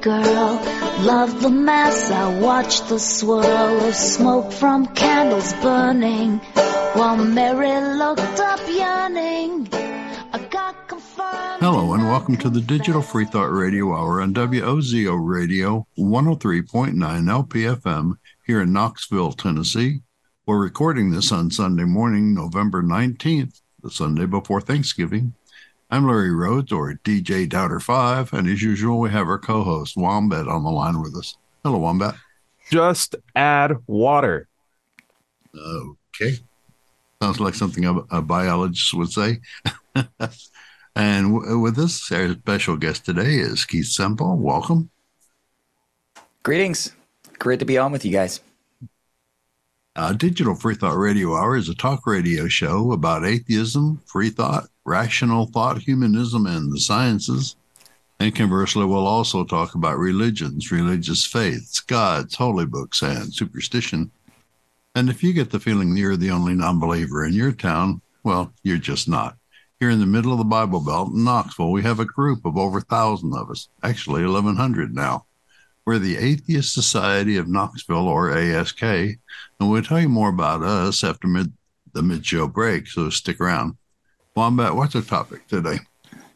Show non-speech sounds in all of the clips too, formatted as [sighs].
girl. Love the mass, I watch the swirl of smoke from candles burning. While Mary looked up yearning. Hello, and welcome to the Digital Free Thought Radio Hour on WOZO Radio 103.9 LPFM here in Knoxville, Tennessee. We're recording this on Sunday morning, November 19th, the Sunday before Thanksgiving. I'm Larry Rhodes, or DJ Doubter5, and as usual, we have our co host, Wombat, on the line with us. Hello, Wombat. Just add water. Okay. Sounds like something a, a biologist would say. [laughs] and w- with us, our special guest today is Keith Semple. Welcome. Greetings. Great to be on with you guys. Uh, Digital Free Thought Radio Hour is a talk radio show about atheism, free thought, rational thought, humanism, and the sciences. And conversely, we'll also talk about religions, religious faiths, gods, holy books, and superstition. And if you get the feeling you're the only non believer in your town, well, you're just not. Here in the middle of the Bible Belt in Knoxville, we have a group of over a thousand of us, actually 1,100 now. We're the Atheist Society of Knoxville, or ASK, and we'll tell you more about us after mid, the mid show break, so stick around. Wombat, what's the topic today?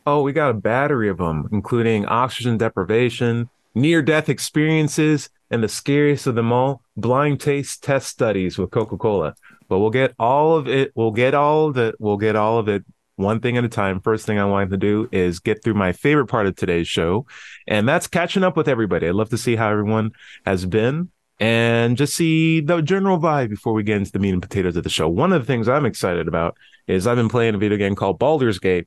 Oh, we got a battery of them, including oxygen deprivation, near death experiences, and the scariest of them all, blind taste test studies with Coca Cola. But we'll get all of it. We'll get all of it. We'll get all of it one thing at a time. First thing I wanted to do is get through my favorite part of today's show, and that's catching up with everybody. I'd love to see how everyone has been and just see the general vibe before we get into the meat and potatoes of the show. One of the things I'm excited about is I've been playing a video game called Baldur's Gate,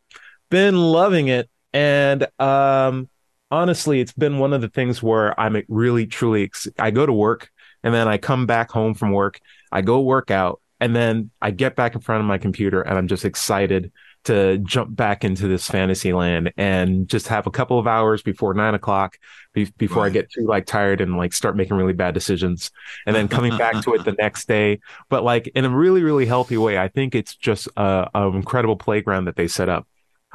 been loving it, and um, honestly, it's been one of the things where I'm really truly. Ex- I go to work and then I come back home from work, I go work out, and then I get back in front of my computer and I'm just excited to jump back into this fantasy land and just have a couple of hours before nine o'clock be- before right. I get too like tired and like start making really bad decisions and then coming back to it the [laughs] next day. But like in a really, really healthy way, I think it's just a, an incredible playground that they set up.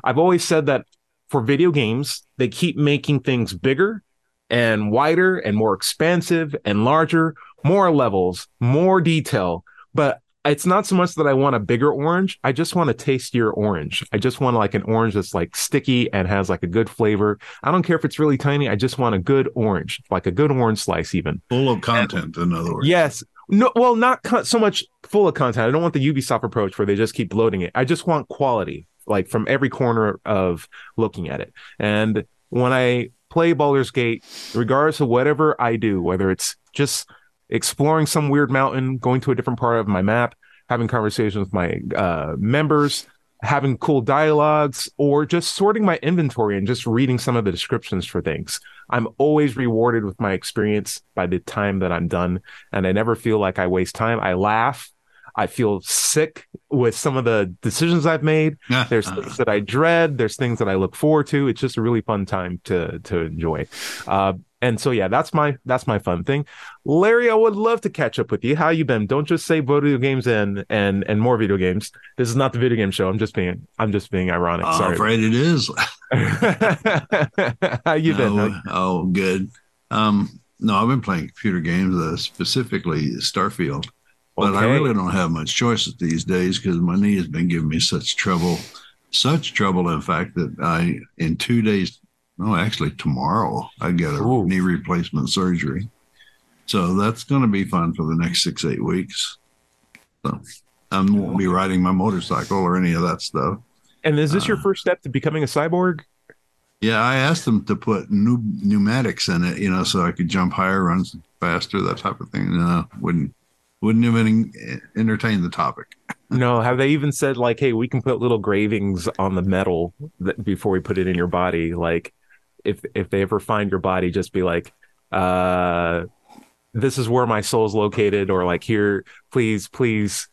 I've always said that for video games, they keep making things bigger and wider and more expansive and larger, more levels, more detail. But it's not so much that I want a bigger orange. I just want a tastier orange. I just want like an orange that's like sticky and has like a good flavor. I don't care if it's really tiny. I just want a good orange, like a good orange slice, even full of content. And, in other words, yes. No, well, not so much full of content. I don't want the Ubisoft approach where they just keep loading it. I just want quality, like from every corner of looking at it. And when I play Baldur's Gate, regardless of whatever I do, whether it's just exploring some weird mountain, going to a different part of my map, having conversations with my uh, members, having cool dialogues, or just sorting my inventory and just reading some of the descriptions for things. I'm always rewarded with my experience by the time that I'm done. And I never feel like I waste time. I laugh. I feel sick with some of the decisions I've made. There's things that I dread. There's things that I look forward to. It's just a really fun time to to enjoy. Uh, and so yeah, that's my that's my fun thing. Larry, I would love to catch up with you. How you been? Don't just say video games and and and more video games. This is not the video game show. I'm just being I'm just being ironic. Oh, Sorry. I'm afraid it is. [laughs] How you been? Oh, oh, good. Um, no, I've been playing computer games, uh, specifically Starfield. But okay. I really don't have much choices these days because my knee has been giving me such trouble, such trouble, in fact, that I in two days no, actually tomorrow I get a Ooh. knee replacement surgery. So that's going to be fun for the next six, eight weeks. So I won't be riding my motorcycle or any of that stuff. And is this uh, your first step to becoming a cyborg? Yeah, I asked them to put new pneumatics in it, you know, so I could jump higher, run faster, that type of thing. No, wouldn't wouldn't even entertain the topic. [laughs] no, have they even said like, hey, we can put little gravings on the metal that, before we put it in your body, like if if they ever find your body, just be like, uh, this is where my soul is located, or like here, please, please,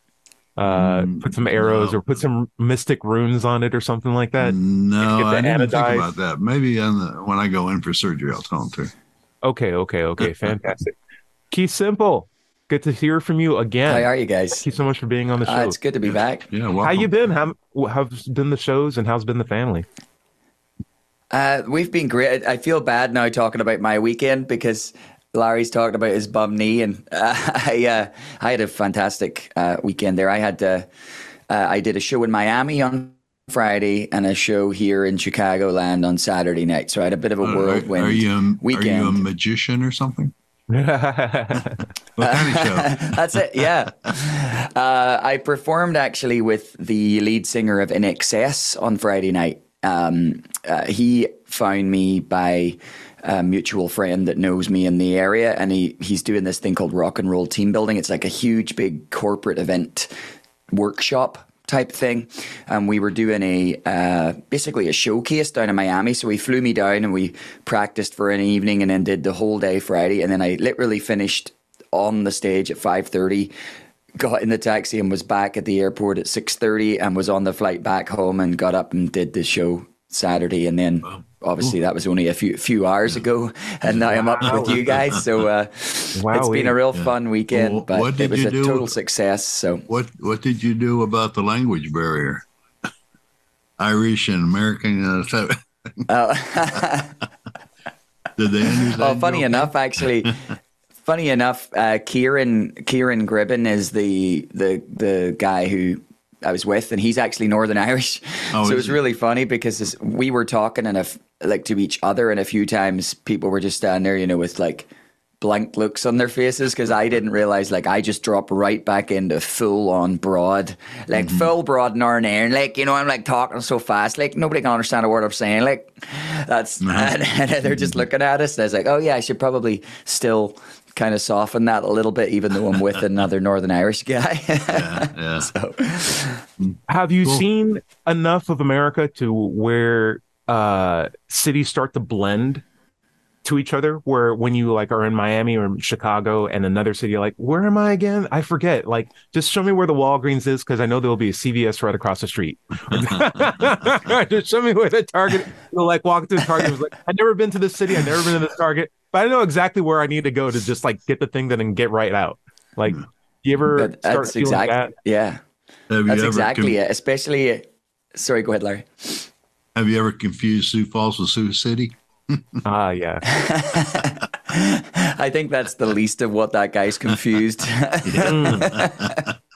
uh, mm, put some arrows no. or put some mystic runes on it or something like that. No, I didn't think about that. Maybe the, when I go in for surgery, I'll tell them to. Okay, okay, okay, [laughs] fantastic. Keith Semple, good to hear from you again. How are you guys? Thank you so much for being on the show. Uh, it's good to be back. Yeah, welcome. how you been? How how's been the shows and how's been the family? Uh, we've been great. I feel bad now talking about my weekend because Larry's talking about his bum knee, and [laughs] uh, I uh, I had a fantastic uh, weekend there. I had uh, uh, I did a show in Miami on Friday and a show here in Chicagoland on Saturday night. So I had a bit of a Uh, whirlwind are, you a, weekend. Are you a magician or something? [laughs] [laughs] That's it. Yeah. Uh, I performed actually with the lead singer of INXS on Friday night. Um, uh, he found me by a mutual friend that knows me in the area, and he, he's doing this thing called Rock and Roll Team Building. It's like a huge, big corporate event workshop type thing. And we were doing a uh, basically a showcase down in Miami. So he flew me down and we practiced for an evening and then did the whole day Friday. And then I literally finished on the stage at five thirty. Got in the taxi and was back at the airport at six thirty, and was on the flight back home and got up and did the show Saturday, and then obviously that was only a few few hours ago, [laughs] and now I'm up with you guys. So uh, [laughs] it's been a real fun weekend, Well, but what it did was you a do? total success. So What What did you do about the language barrier? Irish and American. Uh, [laughs] uh, did they understand? Oh, funny enough, actually. funny enough, uh, Ciaran Ciaran Gribbin is the the the guy who I was with, and he's actually Northern [laughs] Irish. Oh, so it was he? really funny because we were talking and if like to each other, and a few times people were just standing there, you know, with like blank looks on their faces because I didn't realize like I just dropped right back into full on broad, like Mm-hmm. full broad Northern Ireland. Like you know, I'm like talking so fast, like nobody can understand a word I'm saying. Like that's Uh-huh. [laughs] and, and they're just looking at us. And I was like, oh yeah, I should probably still kind of soften that a little bit, even though I'm with [laughs] another Northern Irish guy. Yeah, [laughs] yeah. so, Have you Cool. seen enough of America to where uh, cities start to blend to each other? Where when you like are in Miami or Chicago and another city, you're like, where am I again? I forget. Like, just show me where the Walgreens is because I know there will be a CVS right across the street. [laughs] just show me where the Target. You'll like walk through the Target. It was like, I've never been to this city. I've never been to this Target, but I know exactly where I need to go to just like get the thing done and get right out. Like, you ever but start that's feeling exactly that? yeah, Have you that's exactly con- it. Especially, sorry, go ahead, Larry. Have you ever confused Sioux Falls with Sioux City? [laughs] Ah, yeah. [laughs] I think that's the least of what that guy's confused. [laughs]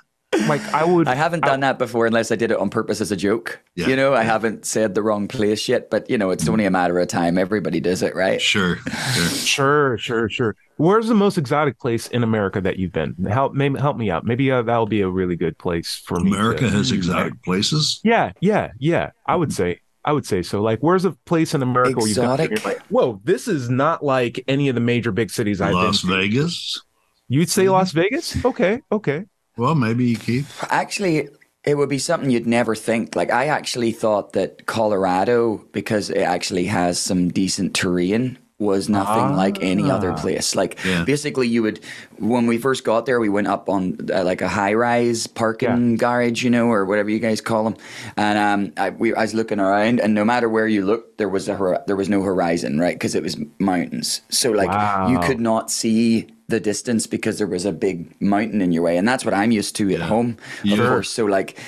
Like I would. [laughs] I haven't done that before unless I did it on purpose as a joke. Yeah, you know, I haven't said the wrong place yet, but you know, it's only a matter of time. Everybody does it, right? Sure, [laughs] sure. Sure, sure, sure. Where's the most exotic place in America that you've been? Help, maybe help me out. Maybe uh, that'll be a really good place for me. America has mm-hmm. exotic places. Yeah, yeah, yeah. I would mm-hmm. say, I would say so. Like, where's a place in America where you've gone and Exotic? you're like, whoa, this is not like any of the major big cities I've Las been. Las Vegas. You'd say mm-hmm. Las Vegas? Okay, okay. Well, maybe Keith. Actually, it would be something you'd never think. Like I actually thought that Colorado, because it actually has some decent terrain, was nothing like any other Ah. place. Like Yeah. basically, you would when we first got there, we went up on uh, like a high rise parking garage, you know, or whatever you guys call them. And um, I, we, I was looking around, and no matter where you looked, there was a there was no horizon, right? Because it was mountains. So like you could not see the distance because there was a big mountain in your way, and that's what I'm used to at home, of Yeah. course. So like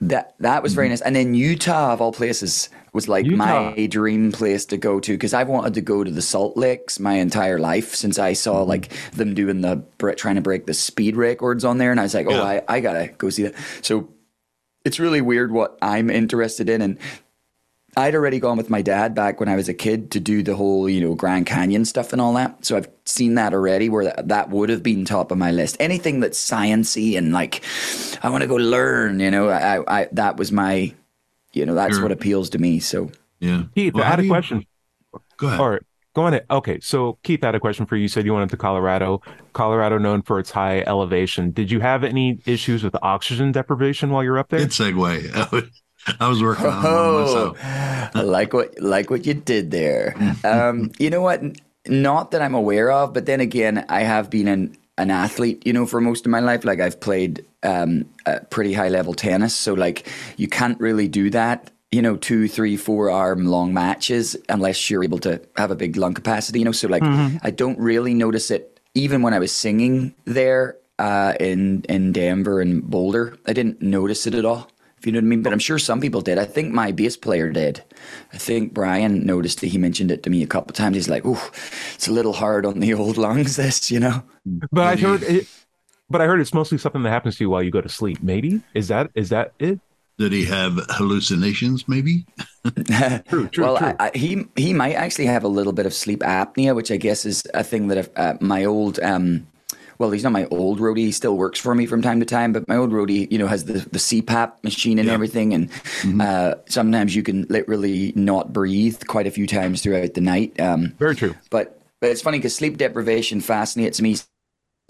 that that was very nice. And then Utah of all places was like Utah. my dream place to go to because I've wanted to go to the Salt Lakes my entire life since I saw Mm-hmm. like them doing the trying to break the speed records on there, and I was like, oh, Yeah. I, I gotta go see that. So it's really weird what I'm interested in, and I'd already gone with my dad back when I was a kid to do the whole, you know, Grand Canyon stuff and all that. So I've seen that already where that, that would have been top of my list. Anything that's sciency and like, I want to go learn, you know, I, I, that was my, you know, that's Sure. what appeals to me. So Yeah. Keith, Well, I had a you- question. Go ahead. All right, go on it. Okay, so Keith I had a question for you. You said you went to Colorado. Colorado known for its high elevation. Did you have any issues with oxygen deprivation while you're up there? Good segue. [laughs] [laughs] I was working on one Oh, myself. I like what like what you did there. Um, you know what? Not that I'm aware of, but then again, I have been an an athlete. You know, for most of my life, like I've played um, pretty high level tennis, so like you can't really do that. You know, two, three, four arm long matches unless you're able to have a big lung capacity. You know, so like I don't really notice it. Even when I was singing there uh, in in Denver and Boulder, I didn't notice it at all If you know what I mean, but I'm sure some people did. I think my bass player did. I think Brian noticed that he mentioned it to me a couple of times. He's like, "Oh, it's a little hard on the old lungs." This, you know. But I heard it. But I heard it's mostly something that happens to you while you go to sleep. Maybe is that is that it? Did he have hallucinations? Maybe. [laughs] [laughs] True, true, well, true. I, I, he he might actually have a little bit of sleep apnea, which I guess is a thing that uh, my old um, well, he's not my old roadie. He still works for me from time to time, but my old roadie, you know, has the, the CPAP machine and Yeah. everything. And uh, sometimes you can literally not breathe quite a few times throughout the night. Um, Very true. but but it's funny because sleep deprivation fascinates me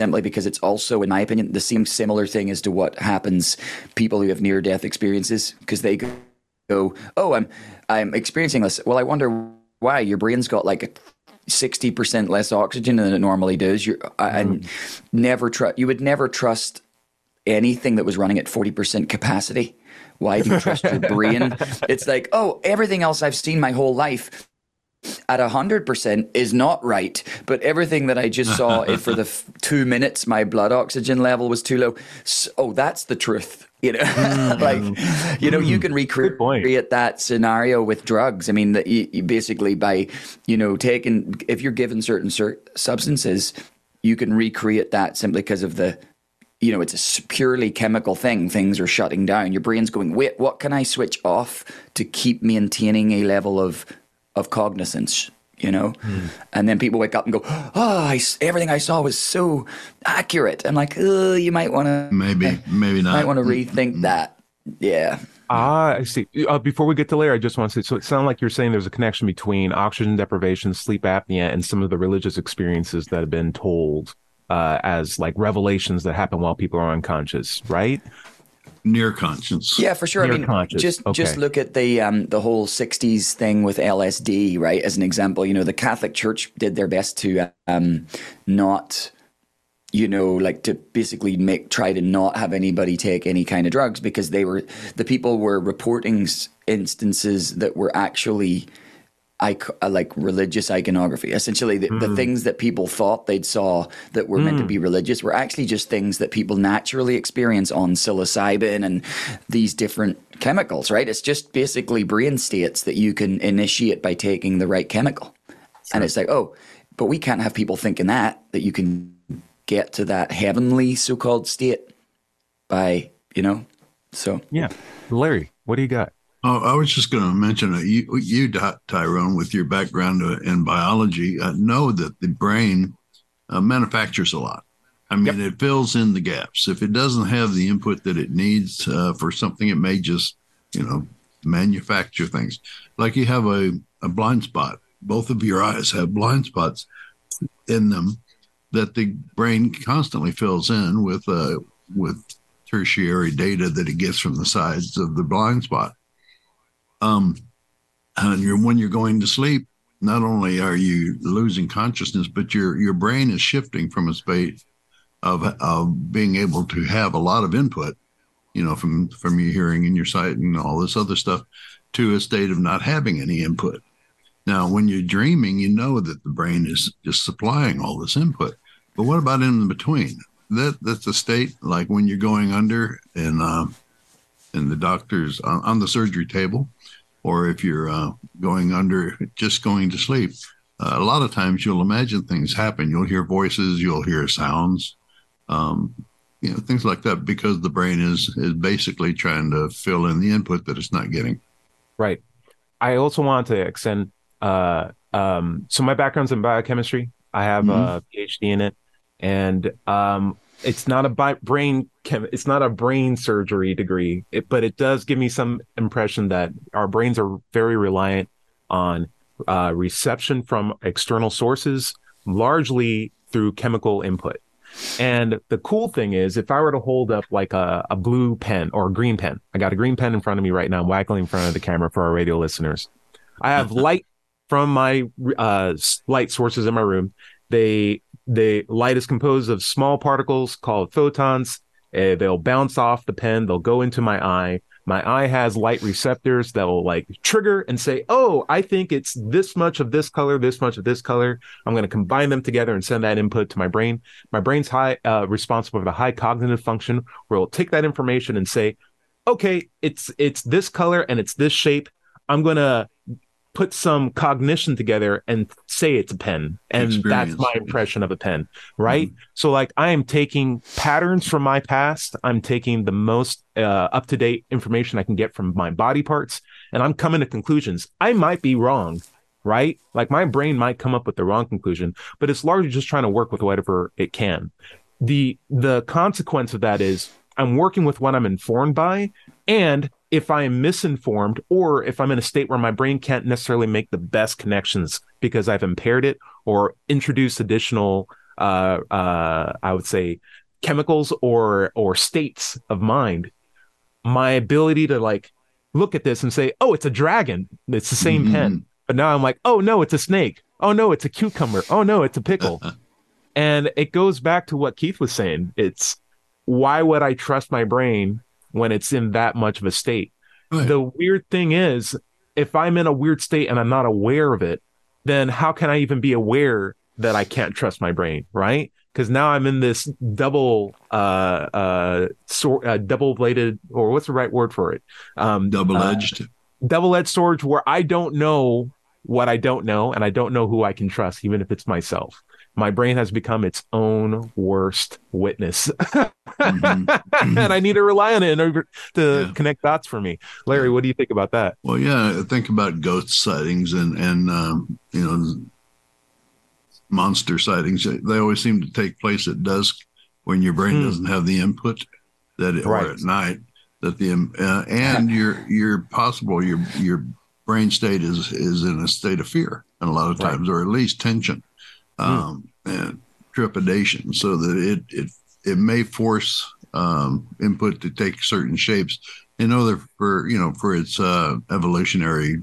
simply because it's also, in my opinion, the same similar thing as to what happens people who have near death experiences because they go, go, oh, I'm I'm experiencing this. Well, I wonder why your brain's got like a sixty percent less oxygen than it normally does. You're uh, and never trust. You would never trust anything that was running at forty percent capacity. Why do you trust your brain? [laughs] It's like, oh, everything else I've seen my whole life at 100% is not right but everything that i just saw it for the f- [laughs] two minutes my blood oxygen level was too low so, oh that's the truth you know [laughs] like mm. you know you mm. can point. recreate that scenario with drugs i mean that you, you basically by you know taking if you're given certain cer- substances you can recreate that simply because of the you know, it's a purely chemical thing. Things are shutting down. Your brain's going, wait, what can I switch off to keep maintaining a level of of cognizance? You know, and then people wake up and go, "Oh, I s everything I saw was so accurate." I'm like, "Oh, you might want to Maybe, maybe not. might want to rethink that." Yeah, Ah, I see. Uh, before we get to Larry, I just want to say, so it sounds like you're saying there's a connection between oxygen deprivation, sleep apnea, and some of the religious experiences that have been told uh, as like revelations that happen while people are unconscious, right? Near conscience. Yeah, for sure. I mean, conscious. just just look at the um, the whole '60s thing with LSD, right? As an example, you know, the Catholic Church did their best to um, not, you know, like to basically make try to not have anybody take any kind of drugs because they were the people were reporting instances that were actually. Uh, like religious iconography. Essentially, the, the things that people thought they'd saw that were meant to be religious were actually just things that people naturally experience on psilocybin and these different chemicals, right? It's just basically brain states that you can initiate by taking the right chemical. And it's like, oh, but we can't have people thinking that, that you can get to that heavenly so called state by, you know, so. Yeah. Larry, what do you got? Oh, I was just going to mention that you, you, Tyrone, with your background uh, in biology, uh, know that the brain uh, manufactures a lot. I mean, it fills in the gaps. If it doesn't have the input that it needs uh, for something, it may just, you know, manufacture things. Like you have a, a blind spot. Both of your eyes have blind spots in them that the brain constantly fills in with uh, with tertiary data that it gets from the sides of the blind spot um, and you're, when you're going to sleep, not only are you losing consciousness, but your your brain is shifting from a space of of being able to have a lot of input, you know, from from your hearing and your sight and all this other stuff, to a state of not having any input. Now, when you're dreaming, you know that the brain is just supplying all this input. But what about in between? That that's a state like when you're going under and uh, and the doctor's on, on the surgery table or if you're uh, going under, just going to sleep, uh, a lot of times you'll imagine things happen. You'll hear voices, you'll hear sounds, um, you know, things like that, because the brain is is basically trying to fill in the input that it's not getting. Right. I also want to extend. Uh, um, so my background's in biochemistry. I have a PhD in it, and um, it's not a bi- brain chem. It's not a brain surgery degree, it, but it does give me some impression that our brains are very reliant on uh, reception from external sources, largely through chemical input. And the cool thing is, if I were to hold up like a, a blue pen or a green pen, I got a green pen in front of me right now, I'm waggling in front of the camera for our radio listeners. I have [laughs] light from my uh, light sources in my room. They the light is composed of small particles called photons. Uh, they'll bounce off the pen. They'll go into my eye. My eye has light receptors that will like trigger and say, "Oh, I think it's this much of this color, this much of this color." I'm going to combine them together and send that input to my brain. My brain's high uh, responsible for the high cognitive function, where it'll take that information and say, okay, it's it's this color and it's this shape. I'm gonna put some cognition together and say it's a pen. And Experience. that's my impression of a pen right? So like i am taking patterns from my past. I'm taking the most uh, up-to-date information i can get from my body parts and i'm coming to conclusions. I might be wrong right? Like my brain might come up with the wrong conclusion but it's largely just trying to work with whatever it can. The the consequence of that is i'm working with what i'm informed by and if I am misinformed or if I'm in a state where my brain can't necessarily make the best connections because I've impaired it or introduced additional, uh, uh, I would say, chemicals or or states of mind, my ability to like look at this and say, "Oh, it's a dragon. It's the same Mhm. pen." But now I'm like, "Oh no, it's a snake. Oh no, it's a cucumber. Oh no, it's a pickle." [laughs] and it goes back to what Keith was saying. It's why would I trust my brain when it's in that much of a state? Right. The weird thing is, if I'm in a weird state and I'm not aware of it, then how can I even be aware that I can't trust my brain, right? Because now I'm in this double, uh, uh, sort, uh, double bladed, or what's the right word for it? Um, Double uh, edged. double edged sword where I don't know what I don't know and I don't know who I can trust, even if it's myself. My brain has become its own worst witness. Mhm. [laughs] and I need to rely on it in order to Yeah. connect dots for me. Larry, what do you think about that? Well, yeah, think about ghost sightings and and um, you know monster sightings. They always seem to take place at dusk when your brain Hmm. doesn't have the input that it, Right. or at night that the uh, and your your possible your your brain state is is in a state of fear and a lot of Right. times or at least tension um, and trepidation so that it it it may force um, input to take certain shapes in order for you know for its uh, evolutionary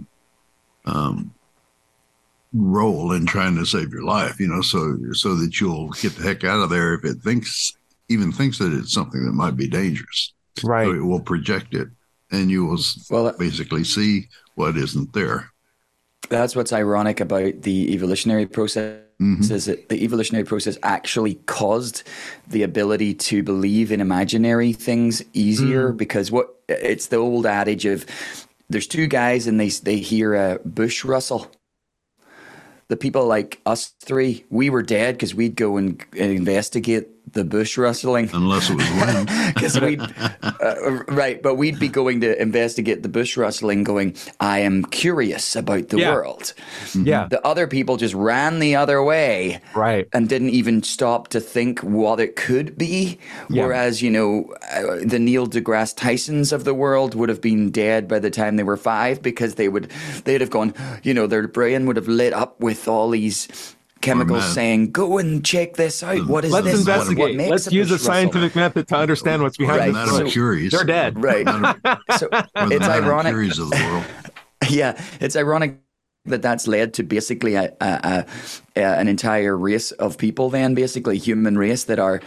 um, role in trying to save your life. You know, so so that you'll get the heck out of there if it thinks even thinks that it's something that might be dangerous. So Right. it will project it, and you will Well, basically see what isn't there. That's what's ironic about the evolutionary process Mhm. is that the evolutionary process actually caused the ability to believe in imaginary things easier because what it's the old adage of there's two guys and they they hear a bush rustle the people like us three we were dead because we'd go and, and investigate the bush rustling Unless it was wind. [laughs] because we uh, right but we'd be going to investigate the bush rustling going i am curious about the Yeah. world Yeah. the other people just ran the other way Right. and didn't even stop to think what it could be. Yeah. Whereas, you know, uh, the Neil deGrasse Tysons of the world would have been dead by the time they were five because they would, they'd have gone, you know, their brain would have lit up with all these chemicals oh, mad. saying, go and check this out. What is Let's this? What- investigate. What makes Let's a use a bush rustle?" scientific method to understand what's behind Right. the Madam So- Curies. They're dead. Right. [laughs] So [laughs] it's ironic. Curies of the world. [laughs] Yeah, it's ironic that that's led to basically a, a, a, a, an entire race of people, then basically human race that are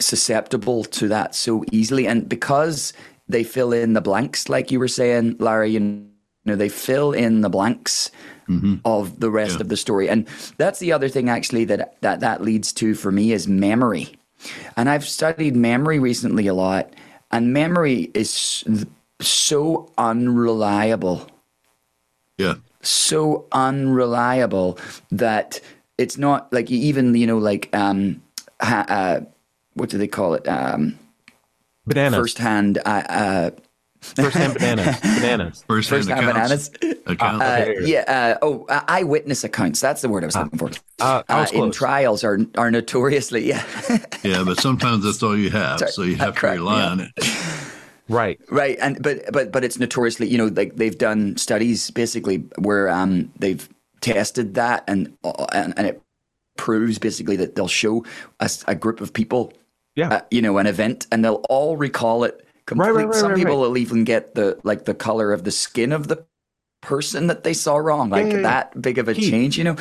susceptible to that so easily, and because they fill in the blanks, like you were saying, Larry, you know, they fill in the blanks of the rest Yeah. of the story, and that's the other thing actually that that that leads to for me is memory, and I've studied memory recently a lot, and memory is so unreliable Yeah. so unreliable that it's not like even you know like um ha, uh, what do they call it um Bananas. first hand uh, uh First hand bananas. Bananas. [laughs] First, first hand bananas Accounts. uh, yeah uh, oh uh, eyewitness accounts that's the word I was looking for Uh, I uh, was in trials are are notoriously yeah [laughs] yeah, but sometimes that's all you have, Sorry, so you that have to cracked me rely up. on it. Right. Right, and but but but it's notoriously, you know, like they've done studies basically where um they've tested that and uh, and, and it proves basically that they'll show us a group of people, Yeah. uh, you know, an event, and they'll all recall it. Complete. right, right, Some right, people right. will even get the like the color of the skin of the person that they saw wrong, like yeah. that big of a Keith. change, you know.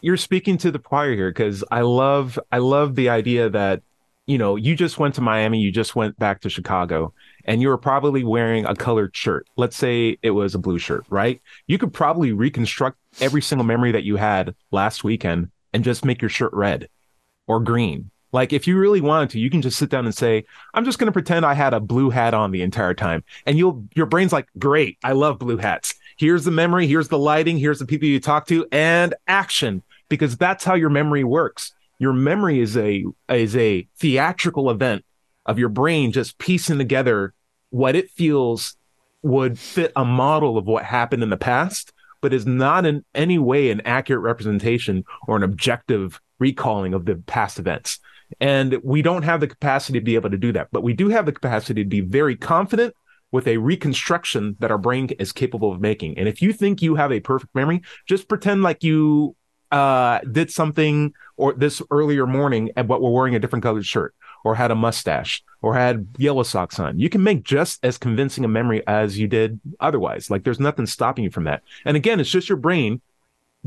you're speaking to the choir here because I love I love the idea that you know you just went to Miami, you just went back to Chicago, and you were probably wearing a colored shirt. Let's say it was a blue shirt, right? You could probably reconstruct every single memory that you had last weekend and just make your shirt red or green Like if you really wanted to, you can just sit down and say, "I'm just going to pretend I had a blue hat on the entire time," and you'll your brain's like, "Great, I love blue hats." Here's the memory, here's the lighting, here's the people you talk to, and action, because that's how your memory works. Your memory is a is a theatrical event of your brain just piecing together what it feels would fit a model of what happened in the past, but is not in any way an accurate representation or an objective recalling of the past events. And we don't have the capacity to be able to do that, but we do have the capacity to be very confident with a reconstruction that our brain is capable of making. And if you think you have a perfect memory, just pretend like you uh, did something or this earlier morning and but we're wearing a different colored shirt or had a mustache or had yellow socks on. You can make just as convincing a memory as you did otherwise. Like there's nothing stopping you from that. And again, it's just your brain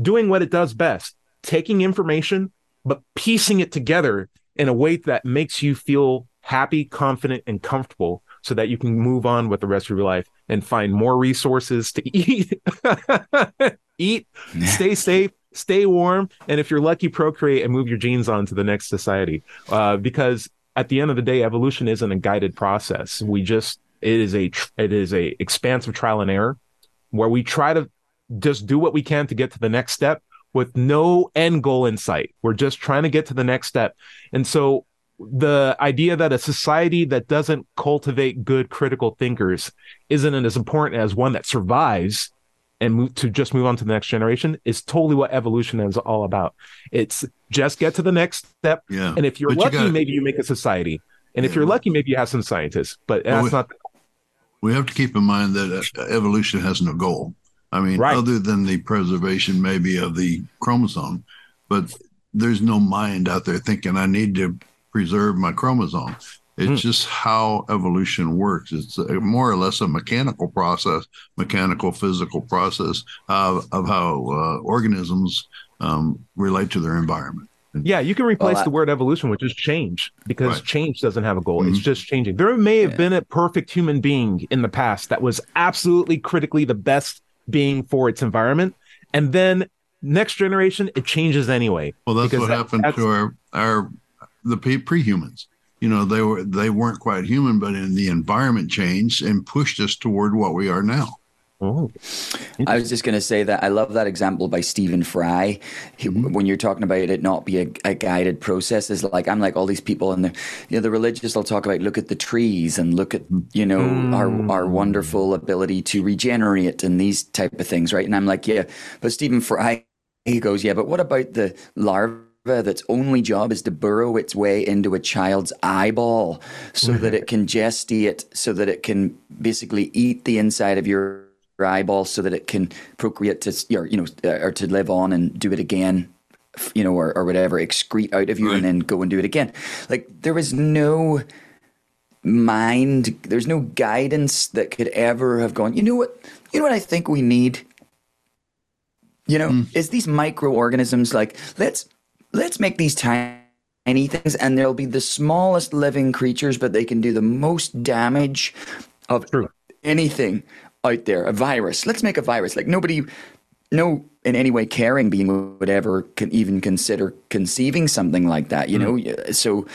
doing what it does best, taking information, but piecing it together in a way that makes you feel happy, confident, and comfortable so that you can move on with the rest of your life and find more resources to [laughs] eat, eat, stay safe, stay warm, and if you're lucky, procreate and move your genes on to the next society. Uh, because at the end of the day, evolution isn't a guided process. We just it is a it is a expansive trial and error where we try to just do what we can to get to the next step with no end goal in sight. We're just trying to get to the next step. And so the idea that a society that doesn't cultivate good critical thinkers isn't as important as one that survives and move to just move on to the next generation is totally what evolution is all about. It's just get to the next step. Yeah. And if you're But you lucky, gotta- maybe you make a society. And if you're lucky, maybe you have some scientists. But Well, that's we- not we have to keep in mind that uh, evolution has no goal. I mean, Right. other than the preservation maybe of the chromosome, but there's no mind out there thinking I need to preserve my chromosome. It's Hmm. just how evolution works. It's a, more or less a mechanical process, mechanical physical process of, of how uh, organisms um, relate to their environment. Yeah, you can replace Well, I- the word evolution with just change because Right. change doesn't have a goal. It's Mhm. just changing. There may have Yeah. been a perfect human being in the past that was absolutely critically the best being for its environment. And then next generation, it changes anyway. Well, that's what that- happened that's- to our our the pre- pre-humans. You know, they were they weren't quite human, but in the environment changed and pushed us toward what we are now. Oh, I was just going to say that I love that example by Stephen Fry. He, mm-hmm. When you're talking about it not be a, a guided process, is like I'm like all these people, and the you know the religious will talk about look at the trees and look at you know our our mm. wonderful ability to regenerate and these type of things, right? And I'm like, yeah, but Stephen Fry he goes, yeah, but what about the larva? That's only job is to burrow its way into a child's eyeball so that mm-hmm. it can gestate, so that it can basically eat the inside of your eyeball so that it can procreate to or you know or to live on and do it again you know or, or whatever excrete out of you Right. and then go and do it again. Like there was no mind there's no guidance that could ever have gone you know what? You know what i think we need? You know mm. is these microorganisms like let's let's make these tiny things and there'll be the smallest living creatures but they can do the most damage of True. anything out there a virus. Let's make a virus. Like nobody no in any way caring being would ever can even consider conceiving something like that you mm-hmm. know? So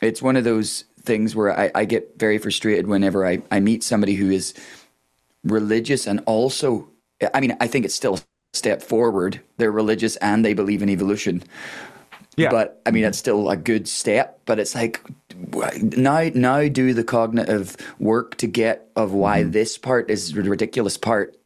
it's one of those things where I, I get very frustrated whenever I, I meet somebody who is religious and also i mean i think it's still a step forward. They're religious and they believe in evolution. Yeah. but I mean, mm-hmm. it's still a good step. But it's like now, now do the cognitive work to get of why mm-hmm. this part is the ridiculous part.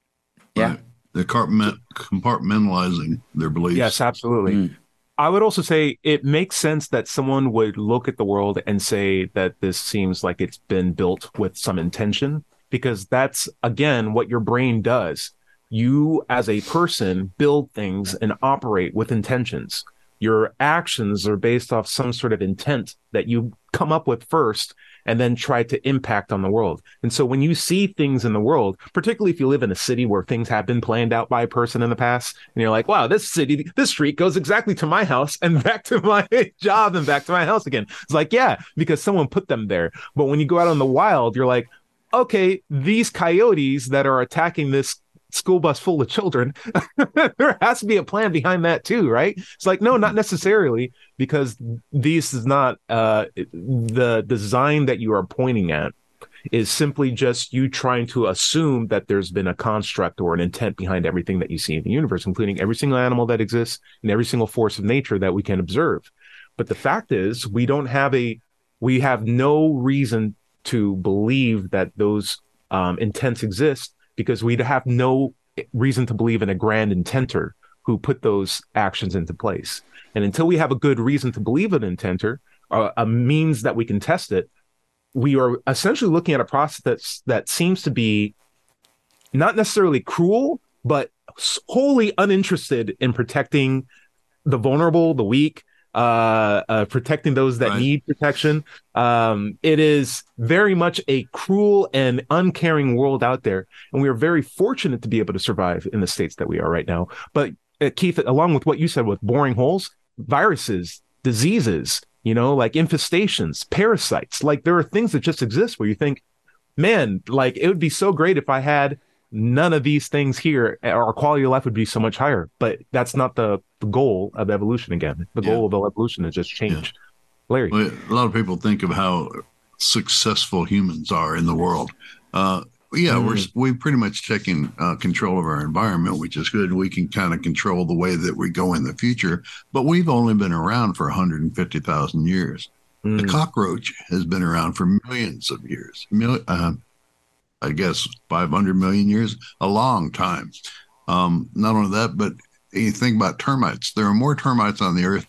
Yeah, Right. They're compartmentalizing their beliefs. Yes, absolutely. Mm. I would also say it makes sense that someone would look at the world and say that this seems like it's been built with some intention, because that's, again, what your brain does. You, as a person, build things and operate with intentions. Your actions are based off some sort of intent that you come up with first and then try to impact on the world. And so when you see things in the world, particularly if you live in a city where things have been planned out by a person in the past, and you're like, wow, this city, this street goes exactly to my house and [laughs] back to my job and back to my house again. It's like, yeah, because someone put them there. But when you go out in the wild, you're like, okay, these coyotes that are attacking this school bus full of children. [laughs] there has to be a plan behind that too, right? It's like, no, not necessarily, because this is not uh, the design that you are pointing at is simply just you trying to assume that there's been a construct or an intent behind everything that you see in the universe, including every single animal that exists and every single force of nature that we can observe. But the fact is, we don't have a, we have no reason to believe that those um, intents exist because we have no reason to believe in a grand intenter who put those actions into place. And until we have a good reason to believe an intenter, uh, a means that we can test it, we are essentially looking at a process that's that seems to be not necessarily cruel, but wholly uninterested in protecting the vulnerable, the weak, uh, uh, protecting those that right. need protection. Um, it is very much a cruel and uncaring world out there, and we are very fortunate to be able to survive in the states that we are right now. But uh, Keith, along with what you said with boring holes, viruses, diseases, you know, like infestations, parasites, like there are things that just exist where you think, man, like it would be so great if I had none of these things here, our quality of life would be so much higher. But that's not the, the goal of evolution. Again, the goal of evolution is just change. Yeah. Larry, well, a lot of people think of how successful humans are in the world. Uh, yeah, mm. we're we pretty much taking uh, control of our environment, which is good. We can kind of control the way that we go in the future, but we've only been around for 150,000 years. Mm. The cockroach has been around for millions of years. Mil- uh, I guess 500 million years, a long time. Um, not only that, but you think about termites. There are more termites on the earth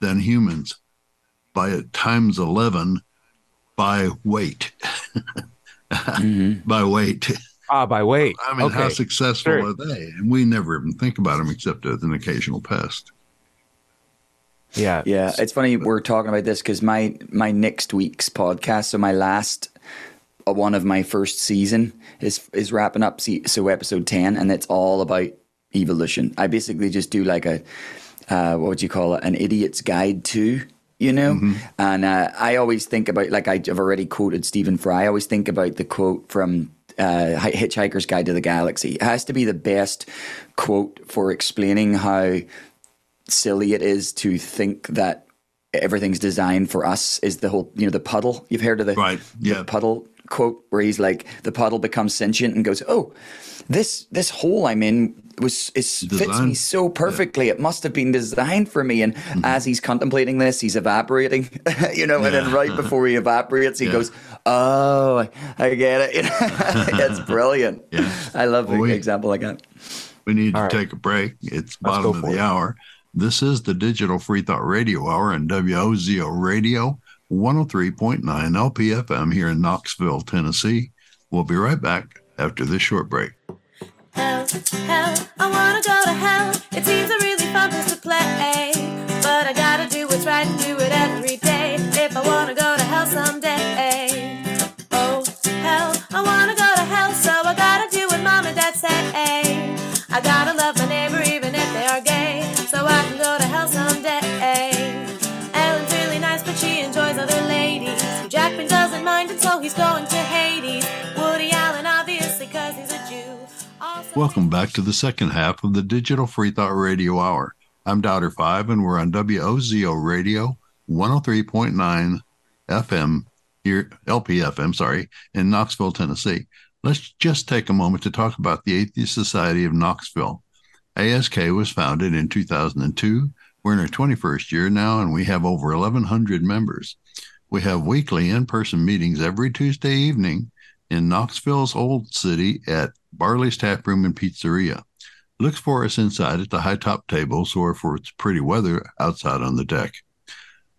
than humans by times 11 by weight. mm-hmm. [laughs] By weight. Ah, by weight. I mean, okay. how successful sure. are they? And we never even think about them except as an occasional pest. Yeah. Yeah. It's funny we're talking about this because my, my next week's podcast, so my last one of my first season is is wrapping up. So episode ten, and it's all about evolution. I basically just do like a uh, what would you call it? An idiot's guide to you know. Mm-hmm. And uh, I always think about like I've already quoted Stephen Fry. I always think about the quote from uh, Hitchhiker's Guide to the Galaxy. It has to be the best quote for explaining how silly it is to think that everything's designed for us is the whole you know the puddle you've heard of the, right yeah the puddle quote where he's like, the puddle becomes sentient and goes, "Oh, this this hole I'm in was is fits me so perfectly. Yeah. It must have been designed for me." And mm-hmm. as he's contemplating this, he's evaporating, [laughs] you know. Yeah. And then right before he evaporates, he yeah. goes, "Oh, I, get it." [laughs] [laughs] it's brilliant. Yeah. I love well, an we, example like that. We need All to right. take a break. It's Let's bottom of the it. hour. This is the Digital Free Thought Radio Hour and WOZO Radio. 103.9 LPFM here in Knoxville, Tennessee. We'll be right back after this short break. Hell, hell, I wanna go to hell. It seems a really fun place to play. But I gotta do what's right and do it every day. If I wanna go to hell someday. Oh, hell, I wanna go to hell, so I gotta do what mom and dad say. I gotta love Welcome back to the second half of the Digital Free Thought Radio Hour. I'm Doubter 5, and we're on WOZO Radio 103.9 FM, here, LPFM, sorry, in Knoxville, Tennessee. Let's just take a moment to talk about the Atheist Society of Knoxville. ASK was founded in 2002 we're in our 21st year now, and we have over 1,100 members. We have weekly in person meetings every Tuesday evening in Knoxville's Old City at Barley's Tap Room and Pizzeria. Looks for us inside at the high top tables or for it's pretty weather outside on the deck.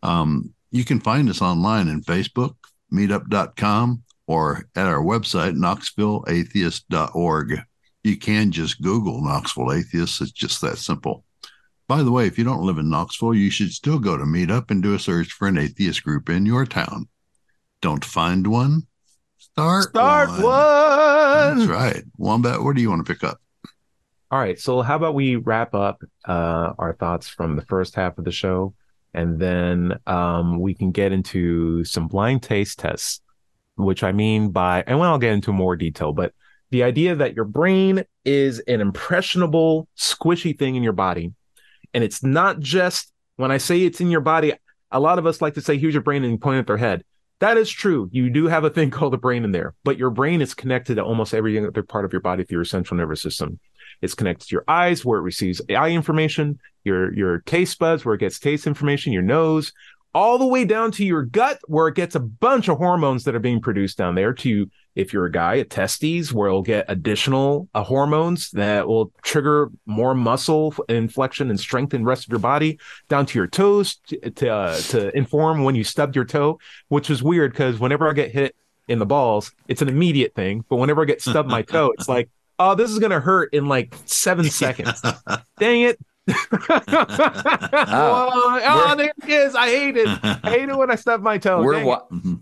Um, you can find us online in Facebook, meetup.com, or at our website, knoxvilleatheist.org. You can just Google Knoxville Atheists. It's just that simple. By the way, if you don't live in Knoxville, you should still go to Meetup and do a search for an atheist group in your town. Don't find one? Start, Start one. one. That's right. Wombat, what do you want to pick up? All right. So, how about we wrap up uh, our thoughts from the first half of the show, and then um, we can get into some blind taste tests, which I mean by, and well, I'll get into more detail, but the idea that your brain is an impressionable, squishy thing in your body. And it's not just when I say it's in your body, a lot of us like to say, here's your brain and point at their head. That is true. You do have a thing [laughs] called a brain in there, but your brain is connected to almost every other part of your body through your central nervous system. It's connected to your eyes, where it receives eye information, your your taste buds, where it gets taste information, your nose, all the way down to your gut, where it gets a bunch of hormones that are being produced down there. To if you're a guy, a testes, where it'll get additional uh, hormones that will trigger more muscle inflection and strengthen the rest of your body, down to your toes to to, uh, to inform when you stubbed your toe, which is weird because whenever I get hit in the balls, it's an immediate thing. But whenever I get stubbed my toe, it's like, oh, this is gonna hurt in like seven seconds. [laughs] Dang it. Oh, oh, there it is. I hate it. I hate it when I stub my toe. We're wi- Mhm.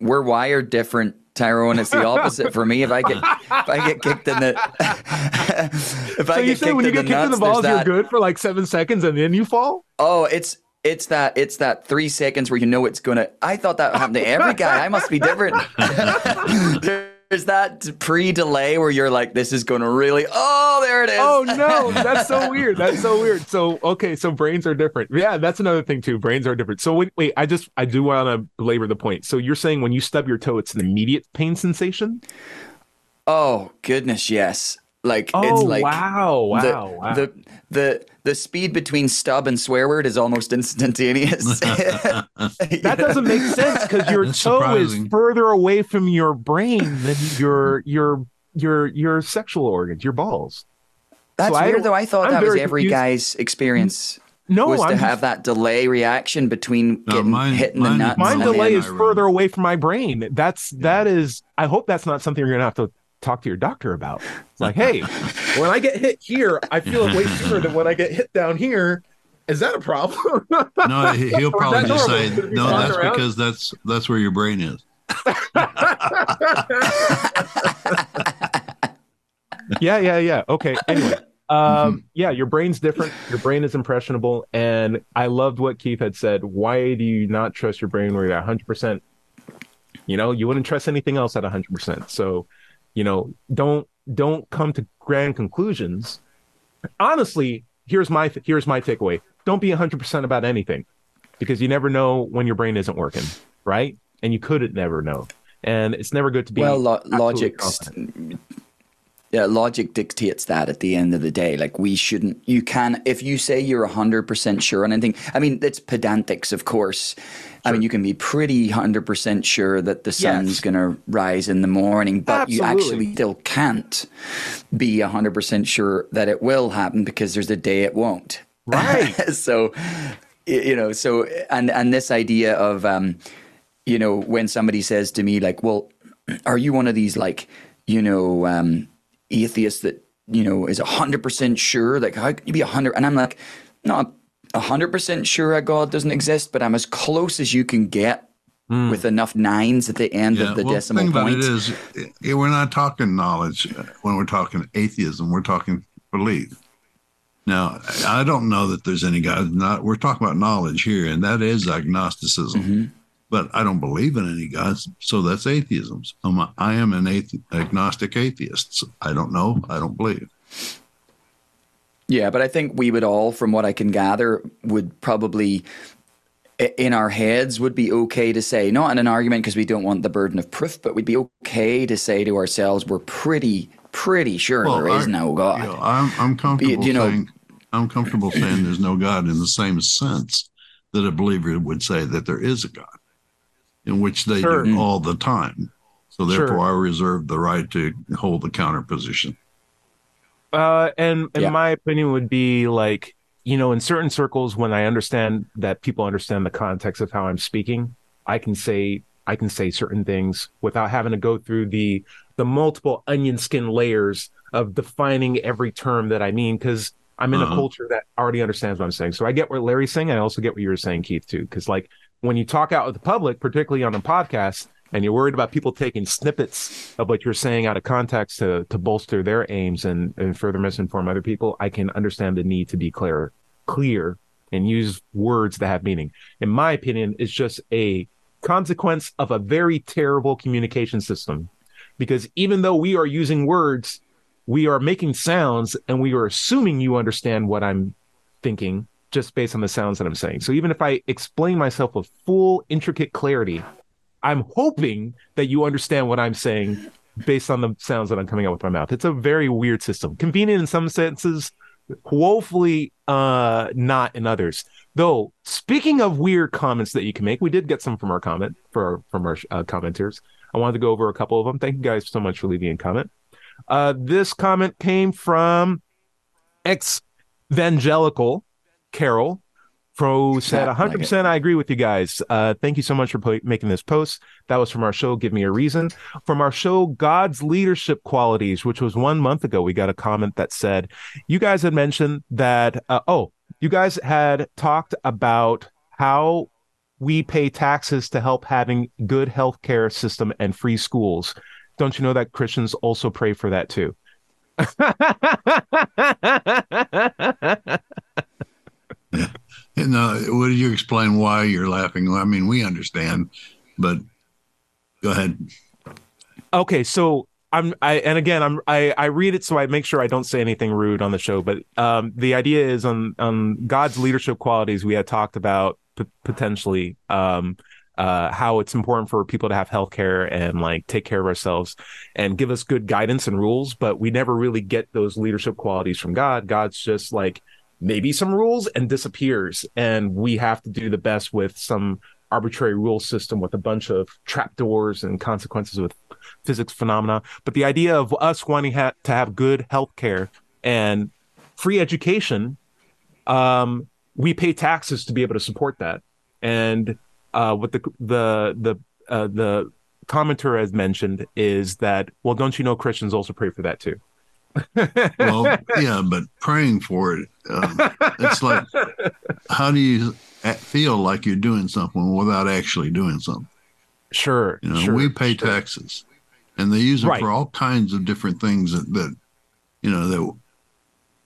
we're wired different, Tyrone. It's the [laughs] opposite for me. If I get if I get kicked in the [laughs] if so I you get say kicked when you in get the kicked in the balls, you're that, good for like seven seconds and then you fall? Oh, it's it's that it's that three seconds where you know it's gonna. I thought that happened to every guy. I must be different. [laughs] There's that pre-delay where you're like, this is gonna really. Oh, there it is. Oh no, [laughs] that's so weird. That's so weird. So okay, so brains are different. Yeah, that's another thing too. Brains are different. So wait, wait I just I do want to belabor the point. So you're saying when you stub your toe, it's an immediate pain sensation? Oh goodness, yes. Like Oh it's like wow, wow, the, wow. the the the speed between stub and swear word is almost [laughs] instantaneous. [laughs] that doesn't make sense because your That's toe surprising. is further away from your brain than your your your your sexual organs, your balls. That's So weird don't- though. I thought I'm that was every confused. guy's experience No, was to I'm have that delay reaction between No, getting mine- hit in the mine- nuts. Mine delay is further away from my brain. That's that is. I hope that's not something you're gonna have to talk to your doctor about. It's like, hey, when I get hit here, I feel it way sooner than when I get hit down here. Is that a problem? [laughs] No, he- he'll probably just say, Should it be no, that's around?" because that's that's where your brain is. [laughs] yeah, yeah, yeah. Okay. Anyway, um, yeah, your brain's different. Your brain is impressionable, and I loved what Keith had said. Why do you not trust your brain where you're at 100? percent You know, you wouldn't trust anything else at 100. percent So, you know, don't don't come to grand conclusions. Honestly, here's my here's my takeaway. Don't be 100 percent about anything, because you never know when your brain isn't working, right? And you could never know. And it's never good to be well, lo- logic. Yeah, logic dictates that at the end of the day. Like we shouldn't. You can if you say you're hundred percent sure on anything. I mean, it's pedantics, of course. I mean, you can be pretty hundred percent sure that the sun's Yes. going to rise in the morning, but you actually still can't be hundred percent sure that it will happen because there's a day it won't. Right. [laughs] so, you know, so and and this idea of, um, you know, when somebody says to me like, "Well, are you one of these like, you know, um, atheists that you know is hundred percent sure? Like, how can you be hundred? And I'm like, not hundred percent sure a God doesn't exist, but I'm as close as you can get with enough nines at the end of the well, decimal the thing point. about it is, eh, we're not talking knowledge uh, when we're talking atheism. We're talking belief. Now, I don't know that there's any God. Not we're talking about knowledge here, and that is agnosticism. Mm-hmm. But I don't believe in any gods, so that's atheism. I'm a, I am an athe- agnostic atheist. So I don't know. I don't believe. Yeah, but I think we would all, from what I can gather, would probably in our heads would be okay to say, not in an argument because we don't want the burden of proof, but we'd be okay to say to ourselves, we're pretty, pretty sure there is I- no God. You know, I'm I'm comfortable you know- saying I'm comfortable saying there's no God in the same sense that a believer would say that there is a God, in which they Sure. do all the time. So Sure. therefore, I reserve the right to hold the counter position. Uh, and in Yeah. my opinion would be like, you know, in certain circles, when I understand that people understand the context of how I'm speaking, I can say I can say certain things without having to go through the the multiple onion skin layers of defining every term that I mean because I'm in Uh-huh. a culture that already understands what I'm saying. So I get what Larry's saying. I also get what you were saying, Keith, too. Because like when you talk out with the public, particularly on a podcast, and you're worried about people taking snippets of what you're saying out of context to to bolster their aims and, and further misinform other people, I can understand the need to be clear, clear, and use words that have meaning. In my opinion, it's just a consequence of a very terrible communication system. Because even though we are using words we are making sounds and we are assuming you understand what I'm thinking just based on the sounds that I'm saying. So even if I explain myself with full intricate clarity, I'm hoping that you understand what I'm saying based on the sounds that I'm coming out with my mouth. It's a very weird system. Convenient in some senses, woefully uh not in others. Though speaking of weird comments that you can make, we did get some from our comment for from our uh, commenters. I wanted to go over a couple of them. Thank you guys so much for leaving a comment. Uh, this comment came from ex evangelical Carol, Fro said, Yeah, 100% I agree with you guys. Uh, thank you so much for po- making this post. That was from our show, Give Me a Reason. From our show, God's Leadership Qualities, which was one month ago, we got a comment that said, You guys had mentioned that, uh, oh, you guys had talked about how we pay taxes to help having good healthcare system and free schools. Don't you know that Christians also pray for that too? [laughs] And uh, would you explain why you're laughing? I mean, we understand, but go ahead. okay so i'm i and again i'm i i read it so i make sure i don't say anything rude on the show but um the idea is on on god's leadership qualities we had talked about p- potentially um uh how it's important for people to have health care and like take care of ourselves and give us good guidance and rules but we never really get those leadership qualities from god god's just like maybe some rules and disappears and we have to do the best with some arbitrary rule system with a bunch of trapdoors and consequences with physics phenomena. But the idea of us wanting ha- to have good health care and free education, um, we pay taxes to be able to support that. And uh, what the the the uh, the commenter has mentioned is that well, don't you know Christians also pray for that too? Well, [laughs] yeah, but praying for it, um, it's like, how do you feel like you're doing something without actually doing something? Sure, You know, sure, we pay sure. taxes, and they use it Right. for all kinds of different things that, that you know that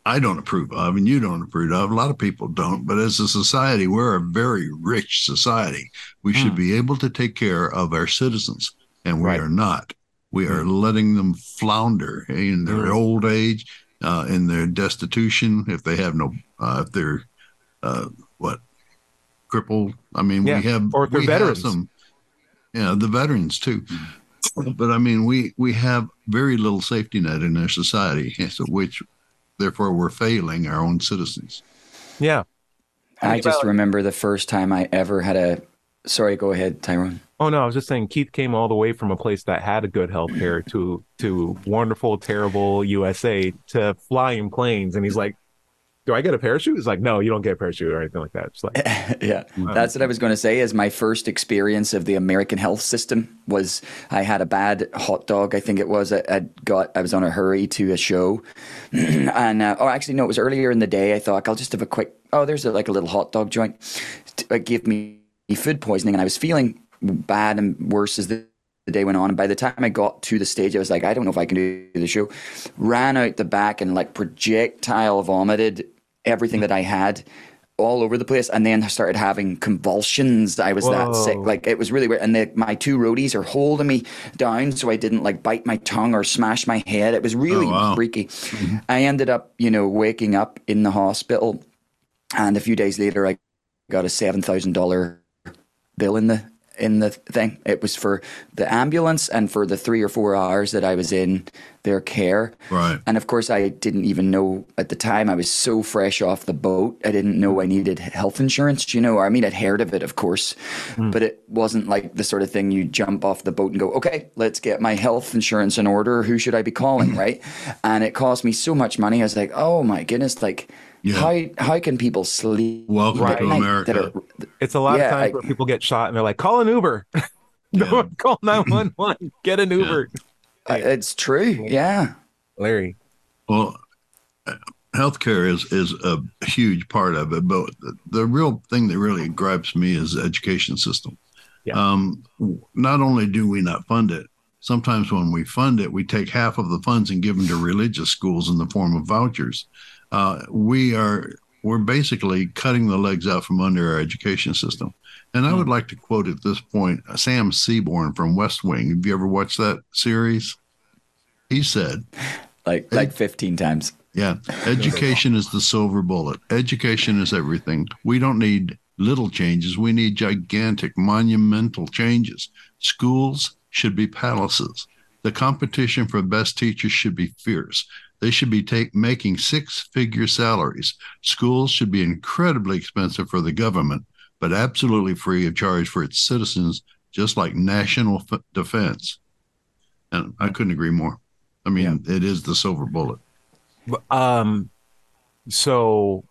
I don't approve of, and you don't approve of. A lot of people don't, but as a society, we're a very rich society. We should Hmm. be able to take care of our citizens, and we Right. are not. We are letting them flounder in their old age, uh, in their destitution, if they have no, uh, if they're uh, what crippled. I mean, Yeah, we have or if they're have veterans. some, yeah, the veterans too. But I mean, we we have very little safety net in our society, [laughs] so which therefore we're failing our own citizens. Yeah. I just remember the first time I ever had a. Sorry, go ahead, Tyrone. Oh no, I was just saying Keith came all the way from a place that had a good healthcare to to wonderful, terrible USA to flying planes, and he's like, "Do I get a parachute?" He's like, "No, you don't get a parachute or anything like that." It's like, [laughs] yeah, that's what I was going to say. Is my first experience of the American health system was I had a bad hot dog. I think it was. I, I got. I was on a hurry to a show, [clears throat] and uh, oh, actually, no, it was earlier in the day. I thought I'll just have a quick. Oh, there's a, like a little hot dog joint. It gave me food poisoning, and I was feeling bad and worse as the the day went on. And by the time I got to the stage, I was like, I don't know if I can do the show. Ran out the back and like projectile vomited everything that I had all over the place. And then started having convulsions. I was that sick. Like it was really weird. And the, my two roadies are holding me down so I didn't like bite my tongue or smash my head. It was oh, really Oh, wow. freaky. Mm-hmm. I ended up, you know, waking up in the hospital. And a few days later, I got a $7,000 bill in the in the thing. It was for the ambulance and for the three or four hours that I was in their care. Right. And of course, I didn't even know at the time. I was so fresh off the boat. I didn't know I needed health insurance. You know, I mean, I'd heard of it, of course, hmm. but it wasn't like the sort of thing you jump off the boat and go, "Okay, let's get my health insurance in order. Who should I be calling?" [laughs] right? And it cost me so much money. I was like, "Oh my goodness!" Like. Yeah. How how can people sleep? Welcome at to America. that are- it's a lot Yeah, of times I- where people get shot and they're like, "Call an Uber." [laughs] Yeah. no, call [clears throat] nine one one. Get an Uber. Uh, It's true. Yeah. Larry. Well, uh, healthcare is is a huge part of it, but the, the real thing that really gripes me is the education system. Yeah. Um, not only do we not fund it, sometimes when we fund it, we take half of the funds and give them to religious schools in the form of vouchers. Uh, we are we're basically cutting the legs out from under our education system. And I would like to quote at this point Sam Seaborn from West Wing. Have you ever watched that series? He said, [sighs] like like 15 times. Yeah. Education is the silver bullet. Education is everything. We don't need little changes. We need gigantic, monumental changes. Schools should be palaces. The competition for best teachers should be fierce. They should be take, making six figure salaries. Schools should be incredibly expensive for the government, but absolutely free of charge for its citizens, just like national f- defense. And I couldn't agree more. I mean, it is the silver bullet. Um, so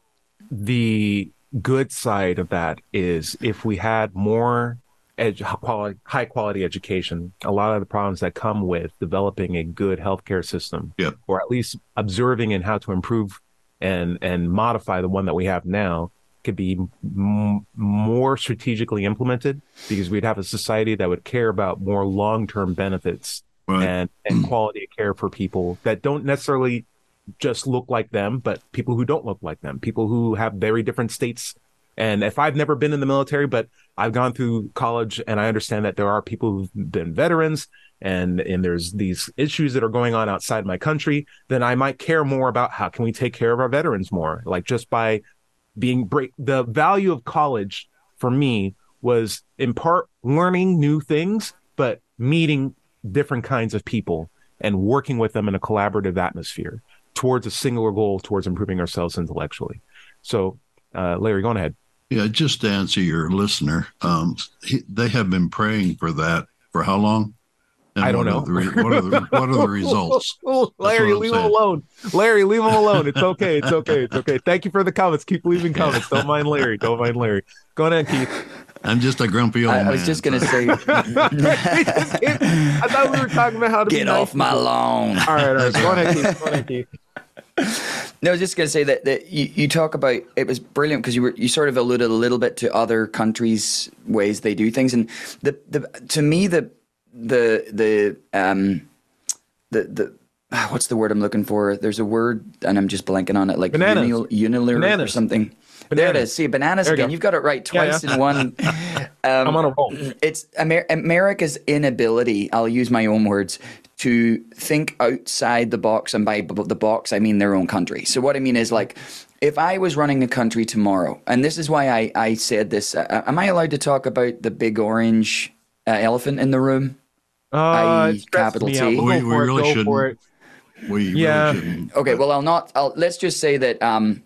the good side of that is if we had more edu- quality, high quality education, a lot of the problems that come with developing a good healthcare system, Yep. or at least observing and how to improve and and modify the one that we have now, could be m- more strategically implemented because we'd have a society that would care about more long term benefits Right. and and [clears throat] quality of care for people that don't necessarily just look like them, but people who don't look like them, people who have very different states. And if I've never been in the military, but I've gone through college and I understand that there are people who've been veterans and and there's these issues that are going on outside my country, then I might care more about how can we take care of our veterans more, like just by being break the value of college for me was in part learning new things, but meeting different kinds of people and working with them in a collaborative atmosphere towards a singular goal towards improving ourselves intellectually. So, uh, Larry, go on ahead. Yeah, just to answer your listener, um, he, they have been praying for that for how long? And I don't what know. Are the, what, are the, what are the results? [laughs] Larry, I'm leave him alone. Larry, leave him alone. It's okay. It's okay. It's okay. Thank you for the comments. Keep leaving comments. Don't mind Larry. Don't mind Larry. Go ahead, Keith. I'm just a grumpy old I, man. I was just going to say, [laughs] I thought we were talking about how to be get nice off my people. lawn. All right, all right. Go on ahead, [laughs] Keith. Go ahead, Keith. No, I was just going to say that, that you, you talk about it was brilliant because you were you sort of alluded a little bit to other countries' ways they do things, and the the to me the the the um the the ah, what's the word I'm looking for? There's a word and I'm just blanking on it, like Bananas. unil, unilar or Bananas. something. There it Bananas. is. See, bananas again. go. You've got it right twice yeah. in one. [laughs] I'm on a roll. it's Amer- America's inability, I'll use my own words, to think outside the box. And by the box, I mean their own country. So, what I mean is like, if I was running a country tomorrow, and this is why I, I said this, uh, am I allowed to talk about the big orange uh, elephant in the room? Uh, I- it capital. T. We'll We- we really shouldn't. for we Yeah. really shouldn't. Okay, well, I'll not. I'll, let's just say that um,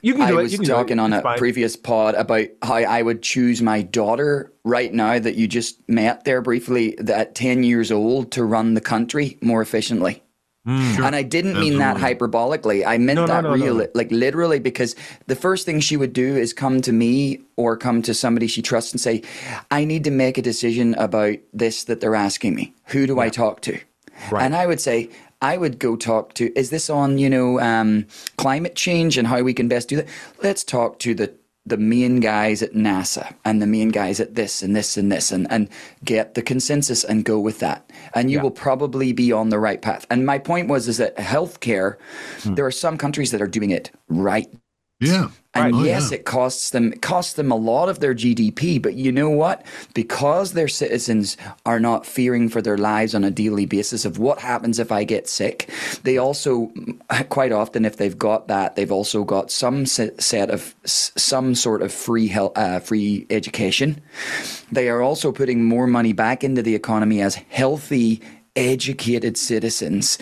You can I do it. was You can do it. talking on It's a fine. previous pod about how I would choose my daughter right now that you just met there briefly, at 10 years old, to run the country more efficiently. Hmm. And I didn't mean that hyperbolically. I meant No, no, that no, no, real, no. like literally, because the first thing she would do is come to me or come to somebody she trusts and say, I need to make a decision about this that they're asking me. Who do I talk to? Right. And I would say, I would go talk to, is this on, you know, um, climate change and how we can best do that? Let's talk to the the main guys at NASA and the main guys at this and this and this and, and get the consensus and go with that. And you Yeah. will probably be on the right path. And my point was is that healthcare, Hmm. there are some countries that are doing it right. Yeah. And Oh, yes, yeah. it costs them it costs them a lot of their GDP, but you know what? Because their citizens are not fearing for their lives on a daily basis of what happens if I get sick, they also [laughs] quite often if they've got that, they've also got some set of some sort of free health, uh, free education. They are also putting more money back into the economy as healthy, educated citizens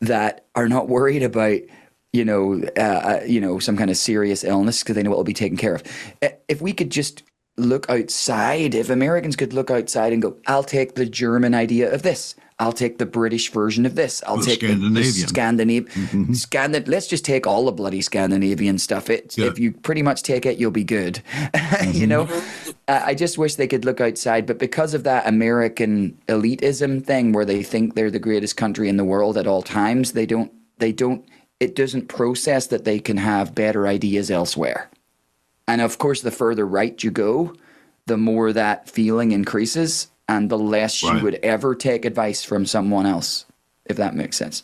that are not worried about you know, uh, uh, you know, some kind of serious illness because they know it will be taken care of. Uh, If we could just look outside, if Americans could look outside and go, "I'll take the German idea of this. I'll take the British version of this. I'll The take the, the Scandinavian. Scandinavian. Scandin- let's just take all the bloody Scandinavian stuff. It, Yeah. If you pretty much take it, you'll be good. [laughs] you know, uh, I just wish they could look outside, but because of that American elitism thing, where they think they're the greatest country in the world at all times, they don't. They don't. It doesn't process that they can have better ideas elsewhere. And of course, the further right you go, the more that feeling increases, and the less you would ever take advice from someone else, if that makes sense.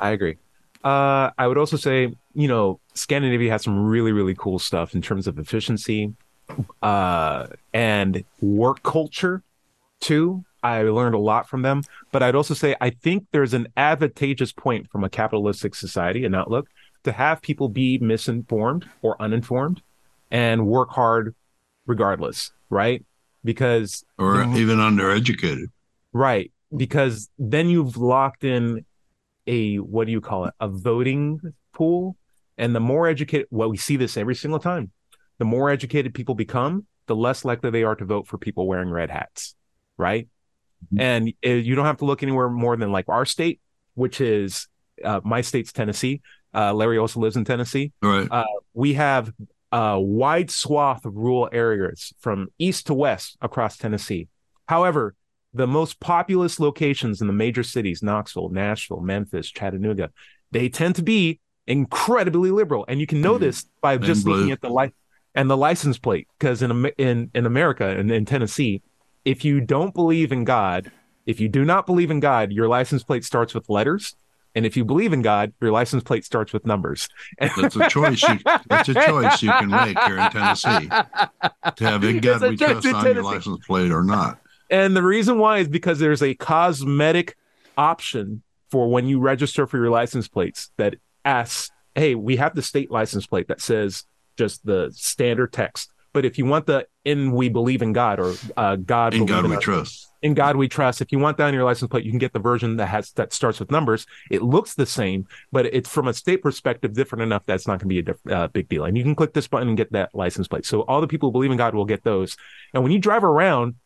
I agree. Uh, I would also say, you know, Scandinavia has some really, really cool stuff in terms of efficiency uh, and work culture too. I learned a lot from them. But I'd also say I think there's an advantageous point from a capitalistic society and outlook to have people be misinformed or uninformed and work hard regardless, right? Because or the- even undereducated. Right. Because then you've locked in a, what do you call it? A voting pool. And the more educated, well, we see this every single time. The more educated people become, the less likely they are to vote for people wearing red hats. Right. Mhm. And uh, you don't have to look anywhere more than like our state, which is uh, my state's Tennessee. Uh, Larry also lives in Tennessee Right. we have a wide swath of rural areas from east to west across Tennessee. However, the most populous locations in the major cities, Knoxville, Nashville, Memphis, Chattanooga, they tend to be incredibly liberal. And you can know Mhm. this by And just looking at the light and the license plate. Because in, in, in America and in Tennessee, if you don't believe in God, if you do not believe in God, your license plate starts with letters. And if you believe in God, your license plate starts with numbers. That's a choice. You, that's a choice you can make here in Tennessee to have in God we trust on your license plate or not. And the reason why is because there's a cosmetic option for when you register for your license plates that asks, hey, we have the state license plate that says just the standard text. But if you want the in we believe in God or uh, God In God in we us, trust. in God we trust. If you want that on your license plate, you can get the version that has that starts with numbers. It looks the same, but it's from a state perspective different enough that's not going to be a diff- uh, big deal. And you can click this button and get that license plate. So all the people who believe in God will get those. And when you drive around,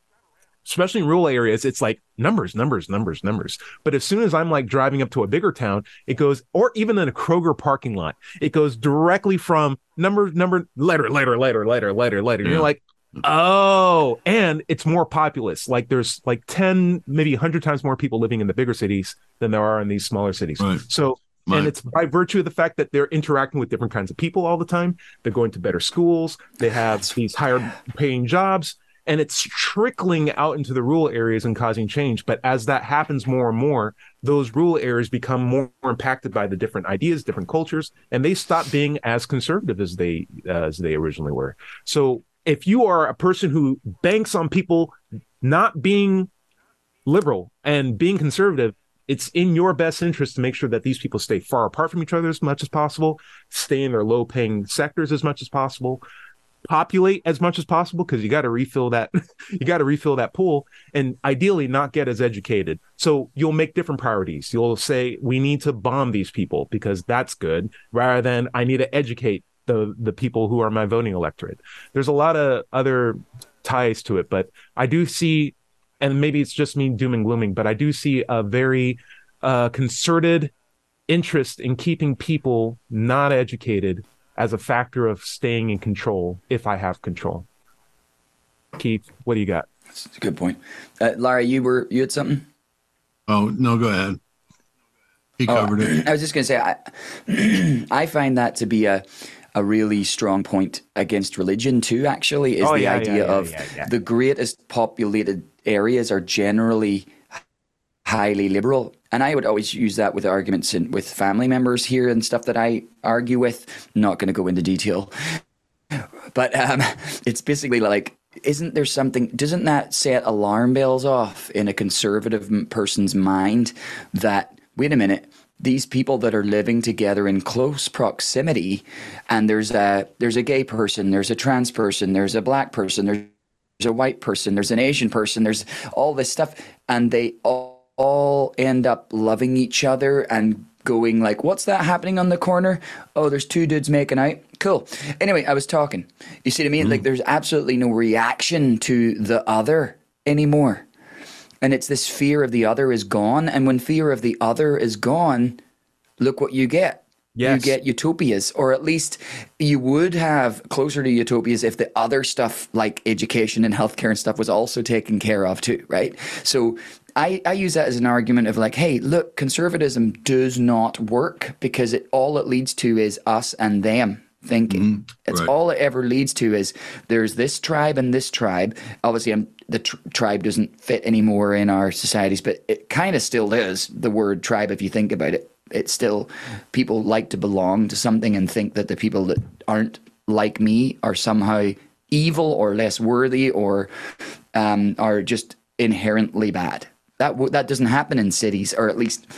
especially in rural areas, it's like numbers, numbers, numbers, numbers. But as soon as I'm like driving up to a bigger town, it goes, or even in a Kroger parking lot, it goes directly from number, number, letter, letter, letter, letter, letter, letter. Yeah. You're like, oh, and it's more populous. Like there's like 10, maybe 100 times more people living in the bigger cities than there are in these smaller cities. Right. So, My- and it's by virtue of the fact that they're interacting with different kinds of people all the time. They're going to better schools. They have these higher paying jobs and it's trickling out into the rural areas and causing change. But as that happens more and more, those rural areas become more impacted by the different ideas, different cultures, and they stop being as conservative as they as they originally were. So if you are a person who banks on people not being liberal and being conservative, it's in your best interest to make sure that these people stay far apart from each other as much as possible, stay in their low paying sectors as much as possible, populate as much as possible because you got to refill that [laughs] you got to refill that pool and ideally not get as educated. So you'll make different priorities. You'll say we need to bomb these people because that's good rather than i need to educate the the people who are my voting electorate. There's a lot of other ties to it but i do see and maybe it's just me doom and glooming but i do see a very uh, concerted interest in keeping people not educated as a factor of staying in control if I have control. Keith, what do you got? That's a good point. Uh, Larry, you were you had something? Oh, no, go ahead. He covered Oh, it. [clears throat] I was just going to say, I, [clears throat] I find that to be a a really strong point against religion too. Actually, is Oh, the yeah, yeah, idea yeah, of yeah, yeah. the greatest populated areas are generally highly liberal, and I would always use that with arguments in, with family members here and stuff that I argue with. Not going to go into detail, but um, [laughs] it's basically like. Isn't there something? Doesn't that set alarm bells off in a conservative person's mind that wait a minute, these people that are living together in close proximity, and there's a there's a gay person, there's a trans person, there's a black person, there's a white person, there's an Asian person, there's all this stuff, and they all, all end up loving each other and going like, "What's that happening on the corner? Oh, there's two dudes making out. Cool." Anyway, I was talking. You see what I mean? Like, mm-hmm. there's absolutely no reaction to the other anymore and it's this fear of the other is gone and when fear of the other is gone look what you get Yes. you get utopias or at least you would have closer to utopias if the other stuff like education and healthcare and stuff was also taken care of too right so I, I use that as an argument of like hey look conservatism does not work because it all it leads to is us and them thinking it's right. all it ever leads to is there's this tribe and this tribe obviously I'm, the tr- tribe doesn't fit anymore in our societies but it kind of still is the word tribe if you think about it it's still people like to belong to something and think that the people that aren't like me are somehow evil or less worthy or um, are just inherently bad. That w- that doesn't happen in cities, or at least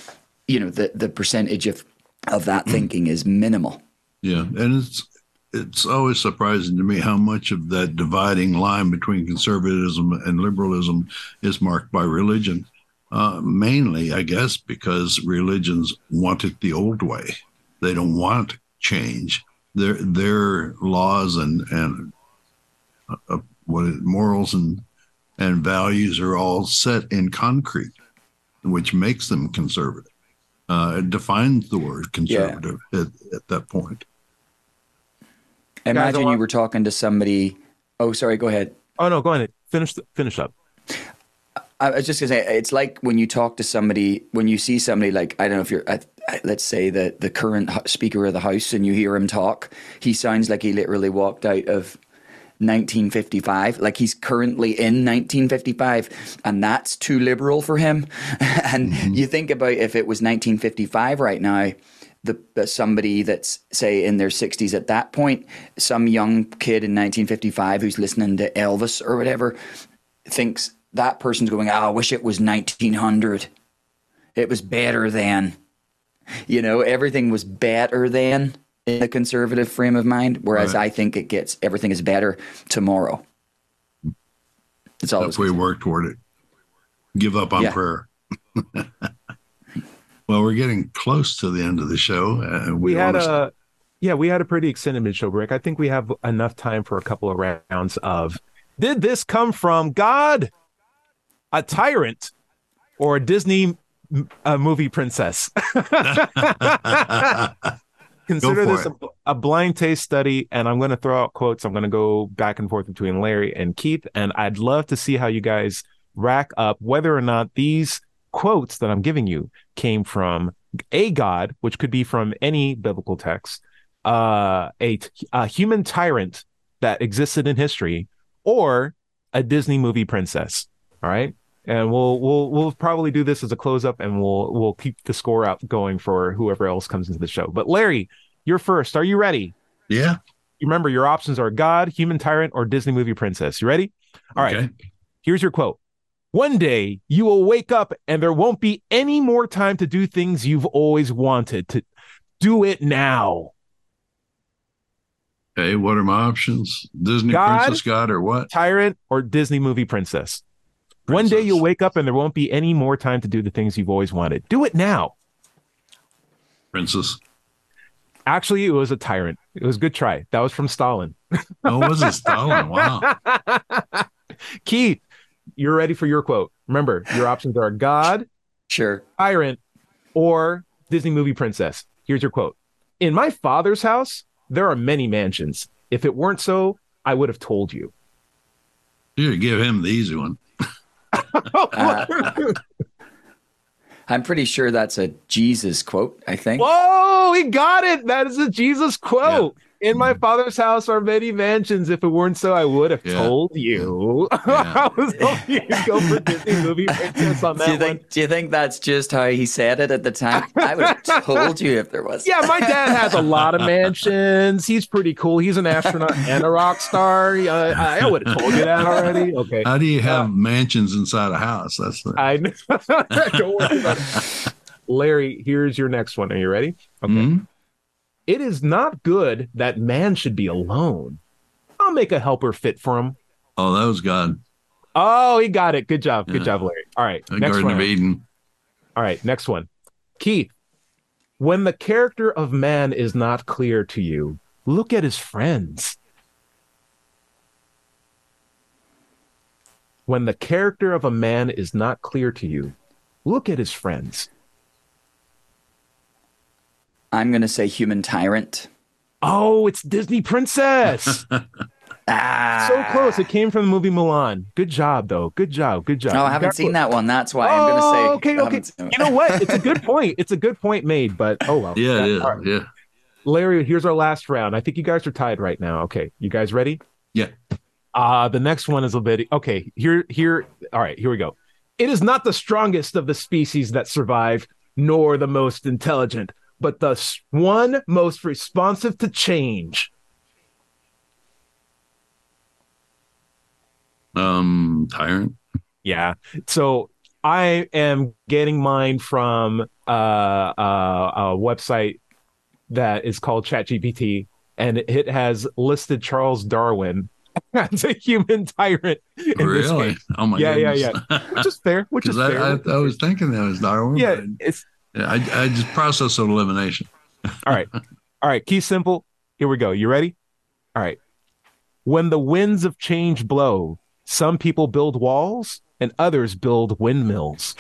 you know the the percentage of of that thinking is minimal. Yeah, and it's it's always surprising to me how much of that dividing line between conservatism and liberalism is marked by religion. Uh, mainly, I guess, because religions want it the old way. They don't want change. Their their laws and and uh, what it, morals and and values are all set in concrete, which makes them conservative. Uh, it defines the word conservative at, at that point. Imagine want- you were talking to somebody. Oh, sorry. Go ahead. Oh no, go ahead. Finish the, finish up. I was just gonna say, it's like when you talk to somebody, when you see somebody like I don't know if you're, uh, let's say the the current Speaker of the House, and you hear him talk, he sounds like he literally walked out of 1955, like he's currently in 1955, and that's too liberal for him. [laughs] and mm-hmm. you think about if it was 1955 right now. The, the somebody that's say in their 60s at that point, some young kid in 1955 who's listening to Elvis or whatever, thinks that person's going, oh, I wish it was 1900. It was better then. You know, everything was better then in the conservative frame of mind, whereas Right. I think it gets everything is better tomorrow. It's all That's way we work toward it. Give up on Yeah. prayer. [laughs] well, we're getting close to the end of the show. Uh, We, had almost- a yeah, we had a pretty extended mid show break. I think we have enough time for a couple of rounds of did this come from God, a tyrant, or a Disney m- a movie princess? [laughs] [laughs] Consider this a, a blind taste study, and I'm going to throw out quotes. I'm going to go back and forth between Larry and Keith, and I'd love to see how you guys rack up whether or not these quotes that I'm giving you came from a god, which could be from any biblical text, uh, a, a human tyrant that existed in history, or a Disney movie princess. All right. And we'll we'll we'll probably do this as a close up, and we'll we'll keep the score out going for whoever else comes into the show. But Larry, you're first. Are you ready? yeah. Remember your options are God, human tyrant, or Disney movie princess. You ready? All right. Okay. Here's your quote. One day you will wake up and there won't be any more time to do things you've always wanted to do it now. Hey, What are my options? Disney God? Princess God or what? Tyrant or Disney movie princess. One day you'll wake up and there won't be any more time to do the things you've always wanted. Do it now. Princess. Actually, it was a tyrant. It was a good try. That was from Stalin. Oh, was it Stalin? Wow. [laughs] Keith, you're ready for your quote. Remember, your options are God, Sure. tyrant, or Disney movie princess. Here's your quote In my father's house, there are many mansions. If it weren't so, I would have told you. You give him the easy one. I'm pretty sure that's a Jesus quote, I think. Whoa, he got it. That is a Jesus quote. In my father's house are many mansions. If it weren't so, I would have Yeah. told you. Yeah. [laughs] I was hoping you'd go for Disney movie princess on Do you that one. think do you think that's just how he said it at the time? I would have [laughs] told you if there was. Yeah, my dad has a lot of mansions. He's pretty cool. He's an astronaut [laughs] and a rock star. Uh, I would have told you that already. Okay. How do you have mansions inside a house? That's the, I know. Don't worry about it. Larry, here's your next one. Are you ready? Okay. Mhm. It is not good that man should be alone. I'll make a helper fit for him. Oh, that was God. Oh, he got it. Good job. Good job, Larry. All right. The next Garden one. of Eden. All right. Next one. Keith, when the character of man is not clear to you, look at his friends. When the character of a man is not clear to you, look at his friends. I'm gonna say human tyrant. Oh, it's Disney Princess. Ah, [laughs] so close. It came from the movie Mulan. Good job, though. Good job. Good job. No, I haven't got- seen that one. That's why I'm gonna say. Oh, okay, okay. haven't seen it. You know what? It's a good point. It's a good point made, but oh well. Yeah, it is. All right. Yeah. Larry, here's our last round. I think you guys are tied right now. Okay, you guys ready? Yeah. Uh the next one is a bit okay. Here, here. All right, here we go. It is not the strongest of the species that survive, nor the most intelligent, but the one most responsive to change. Um, Tyrant. Yeah. So I am getting mine from uh, uh, a website that is called ChatGPT, and it has listed Charles Darwin [laughs] as a human tyrant. In this really? case. Oh my god. Yeah, yeah, goodness. Which is fair. Which [laughs] is Because fair. I, I, I was thinking that was Darwin. yeah, but it's I, I just process of elimination. all right. All right. Keith Semple. Here we go. You ready? All right. When the winds of change blow, some people build walls and others build windmills.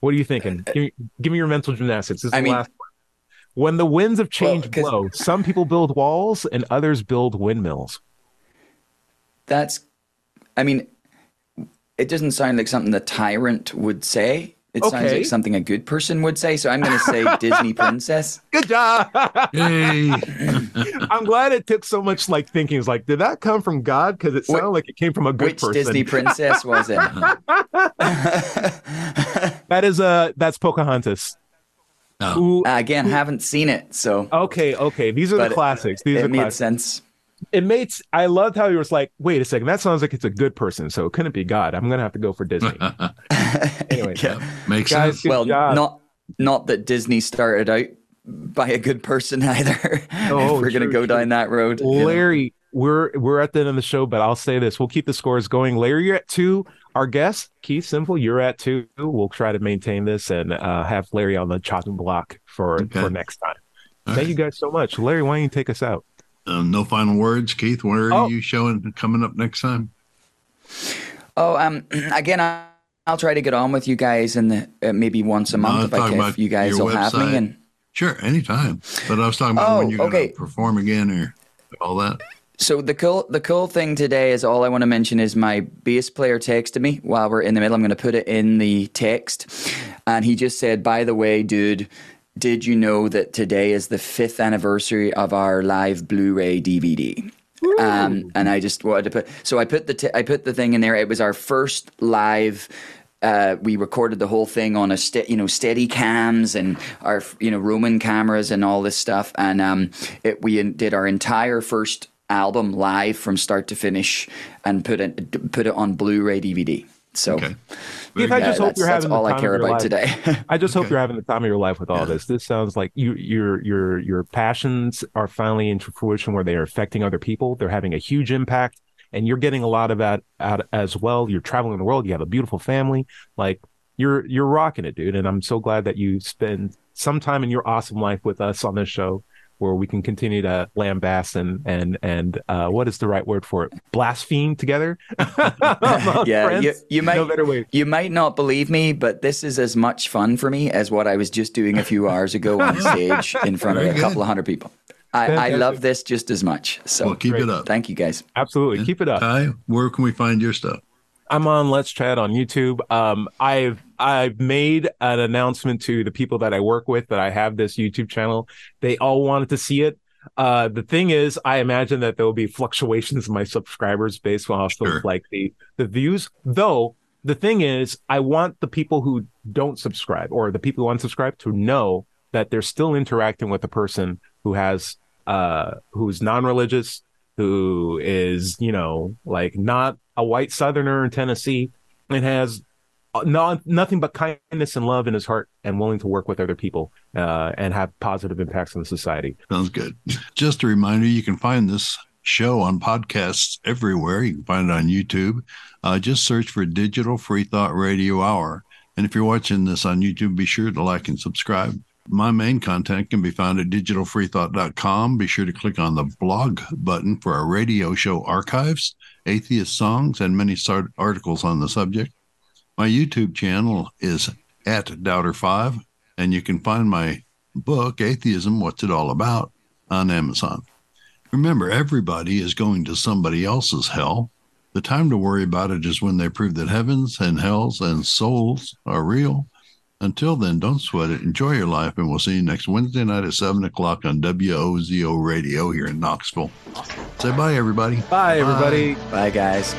What are you thinking? Uh, uh, give me, give me your mental gymnastics. This is I the mean- last one. When the winds of change 'cause- blow, some people build walls and others build windmills. That's, I mean, it doesn't sound like something the tyrant would say. It sounds like something a good person would say. So I'm going to say [laughs] Disney princess. Good job. [laughs] I'm glad it took so much like thinking. It's like, did that come from God? Because it Wh- sounded like it came from a good Which person. Disney princess was it? [laughs] That is uh that's Pocahontas. Oh. Ooh, Again, haven't seen it, so okay, okay. These are but the classics. These are it the made classics. sense. It made I loved how he was like, wait a second, that sounds like it's a good person, so it couldn't be God. I'm gonna have to go for Disney. [laughs] anyway, Yeah. Makes Guys, sense. Well, job. not not that Disney started out by a good person [laughs] either. Oh, if we're going to go true. down that road, you know. Larry, we're we're at the end of the show, but I'll say this: we'll keep the scores going. Larry, you're at two. Our guest, Keith Semple, you're at two. We'll try to maintain this and uh, have Larry on the chopping block for Okay. for next time. All Thank right. you guys so much, Larry. Why don't you take us out? Um, no final words, Keith. Where are Oh. you showing coming up next time? Oh, um, [clears throat] again, I'll try to get on with you guys in the uh, maybe once a month I'm if, I talking can, about if you guys will have me. And Sure, anytime. But I was talking about when Oh, you're going okay. to perform again or all that. so the cool the cool thing today is all I want to mention is my bass player texted me while we're in the middle. I'm going to put it in the text, and he just said, "By the way, dude." Did you know that today is the fifth anniversary of our live Blu-ray DVD? Um, and I just wanted to put so I put the t- I put the thing in there. It was our first live. Uh, we recorded the whole thing on a ste- you know steady cams and our you know Roman cameras and all this stuff. And um, it, we in- did our entire first album live from start to finish and put it put it on Blu-ray DVD. So Okay. Very Keith, I just yeah, hope you're that's having the all I time care of your about life. today. [laughs] I just hope Okay. you're having the time of your life with all Yeah. this. This sounds like you, your your your passions are finally into fruition where they are affecting other people. They're having a huge impact, and you're getting a lot of that out as well. You're traveling the world. You have a beautiful family. Like you're you're rocking it, dude. And I'm so glad that you spend some time in your awesome life with us on this show, where we can continue to lambast and and and uh, what is the right word for it? Blaspheme together. [laughs] yeah, Friends? you, you might no better way. You might not believe me, but this is as much fun for me as what I was just doing a few [laughs] hours ago on stage in front of a good. couple of hundred people. I, I love this just as much. So Well, keep Great. it up. thank you guys. Absolutely, keep it up. Ty, where can we find your stuff? I'm on Let's Chat on YouTube. Um, I've I've made an announcement to the people that I work with that I have this YouTube channel. They all wanted to see it. Uh, the thing is, I imagine that there will be fluctuations in my subscribers based on Sure. like the the views. Though the thing is, I want the people who don't subscribe or the people who unsubscribe to know that they're still interacting with a person who has uh who's non-religious, who is you know like not a white Southerner in Tennessee, and has uh, no, nothing but kindness and love in his heart and willing to work with other people uh, and have positive impacts on society. Sounds good. Just a reminder, you can find this show on podcasts everywhere. You can find it on YouTube. Uh, just search for Digital Free Thought Radio Hour. And if you're watching this on YouTube, be sure to like and subscribe. My main content can be found at digitalfreethought.com. Be sure to click on the blog button for our radio show archives, atheist songs, and many articles on the subject. My YouTube channel is at Doubter5, and you can find my book, Atheism What's It All About, on Amazon. Remember, everybody is going to somebody else's hell. The time to worry about it is when they prove that heavens and hells and souls are real. Until then, don't sweat it. Enjoy your life, and we'll see you next Wednesday night at 7 o'clock on WOZO Radio here in Knoxville. Say bye, everybody. Bye, everybody. Bye, guys.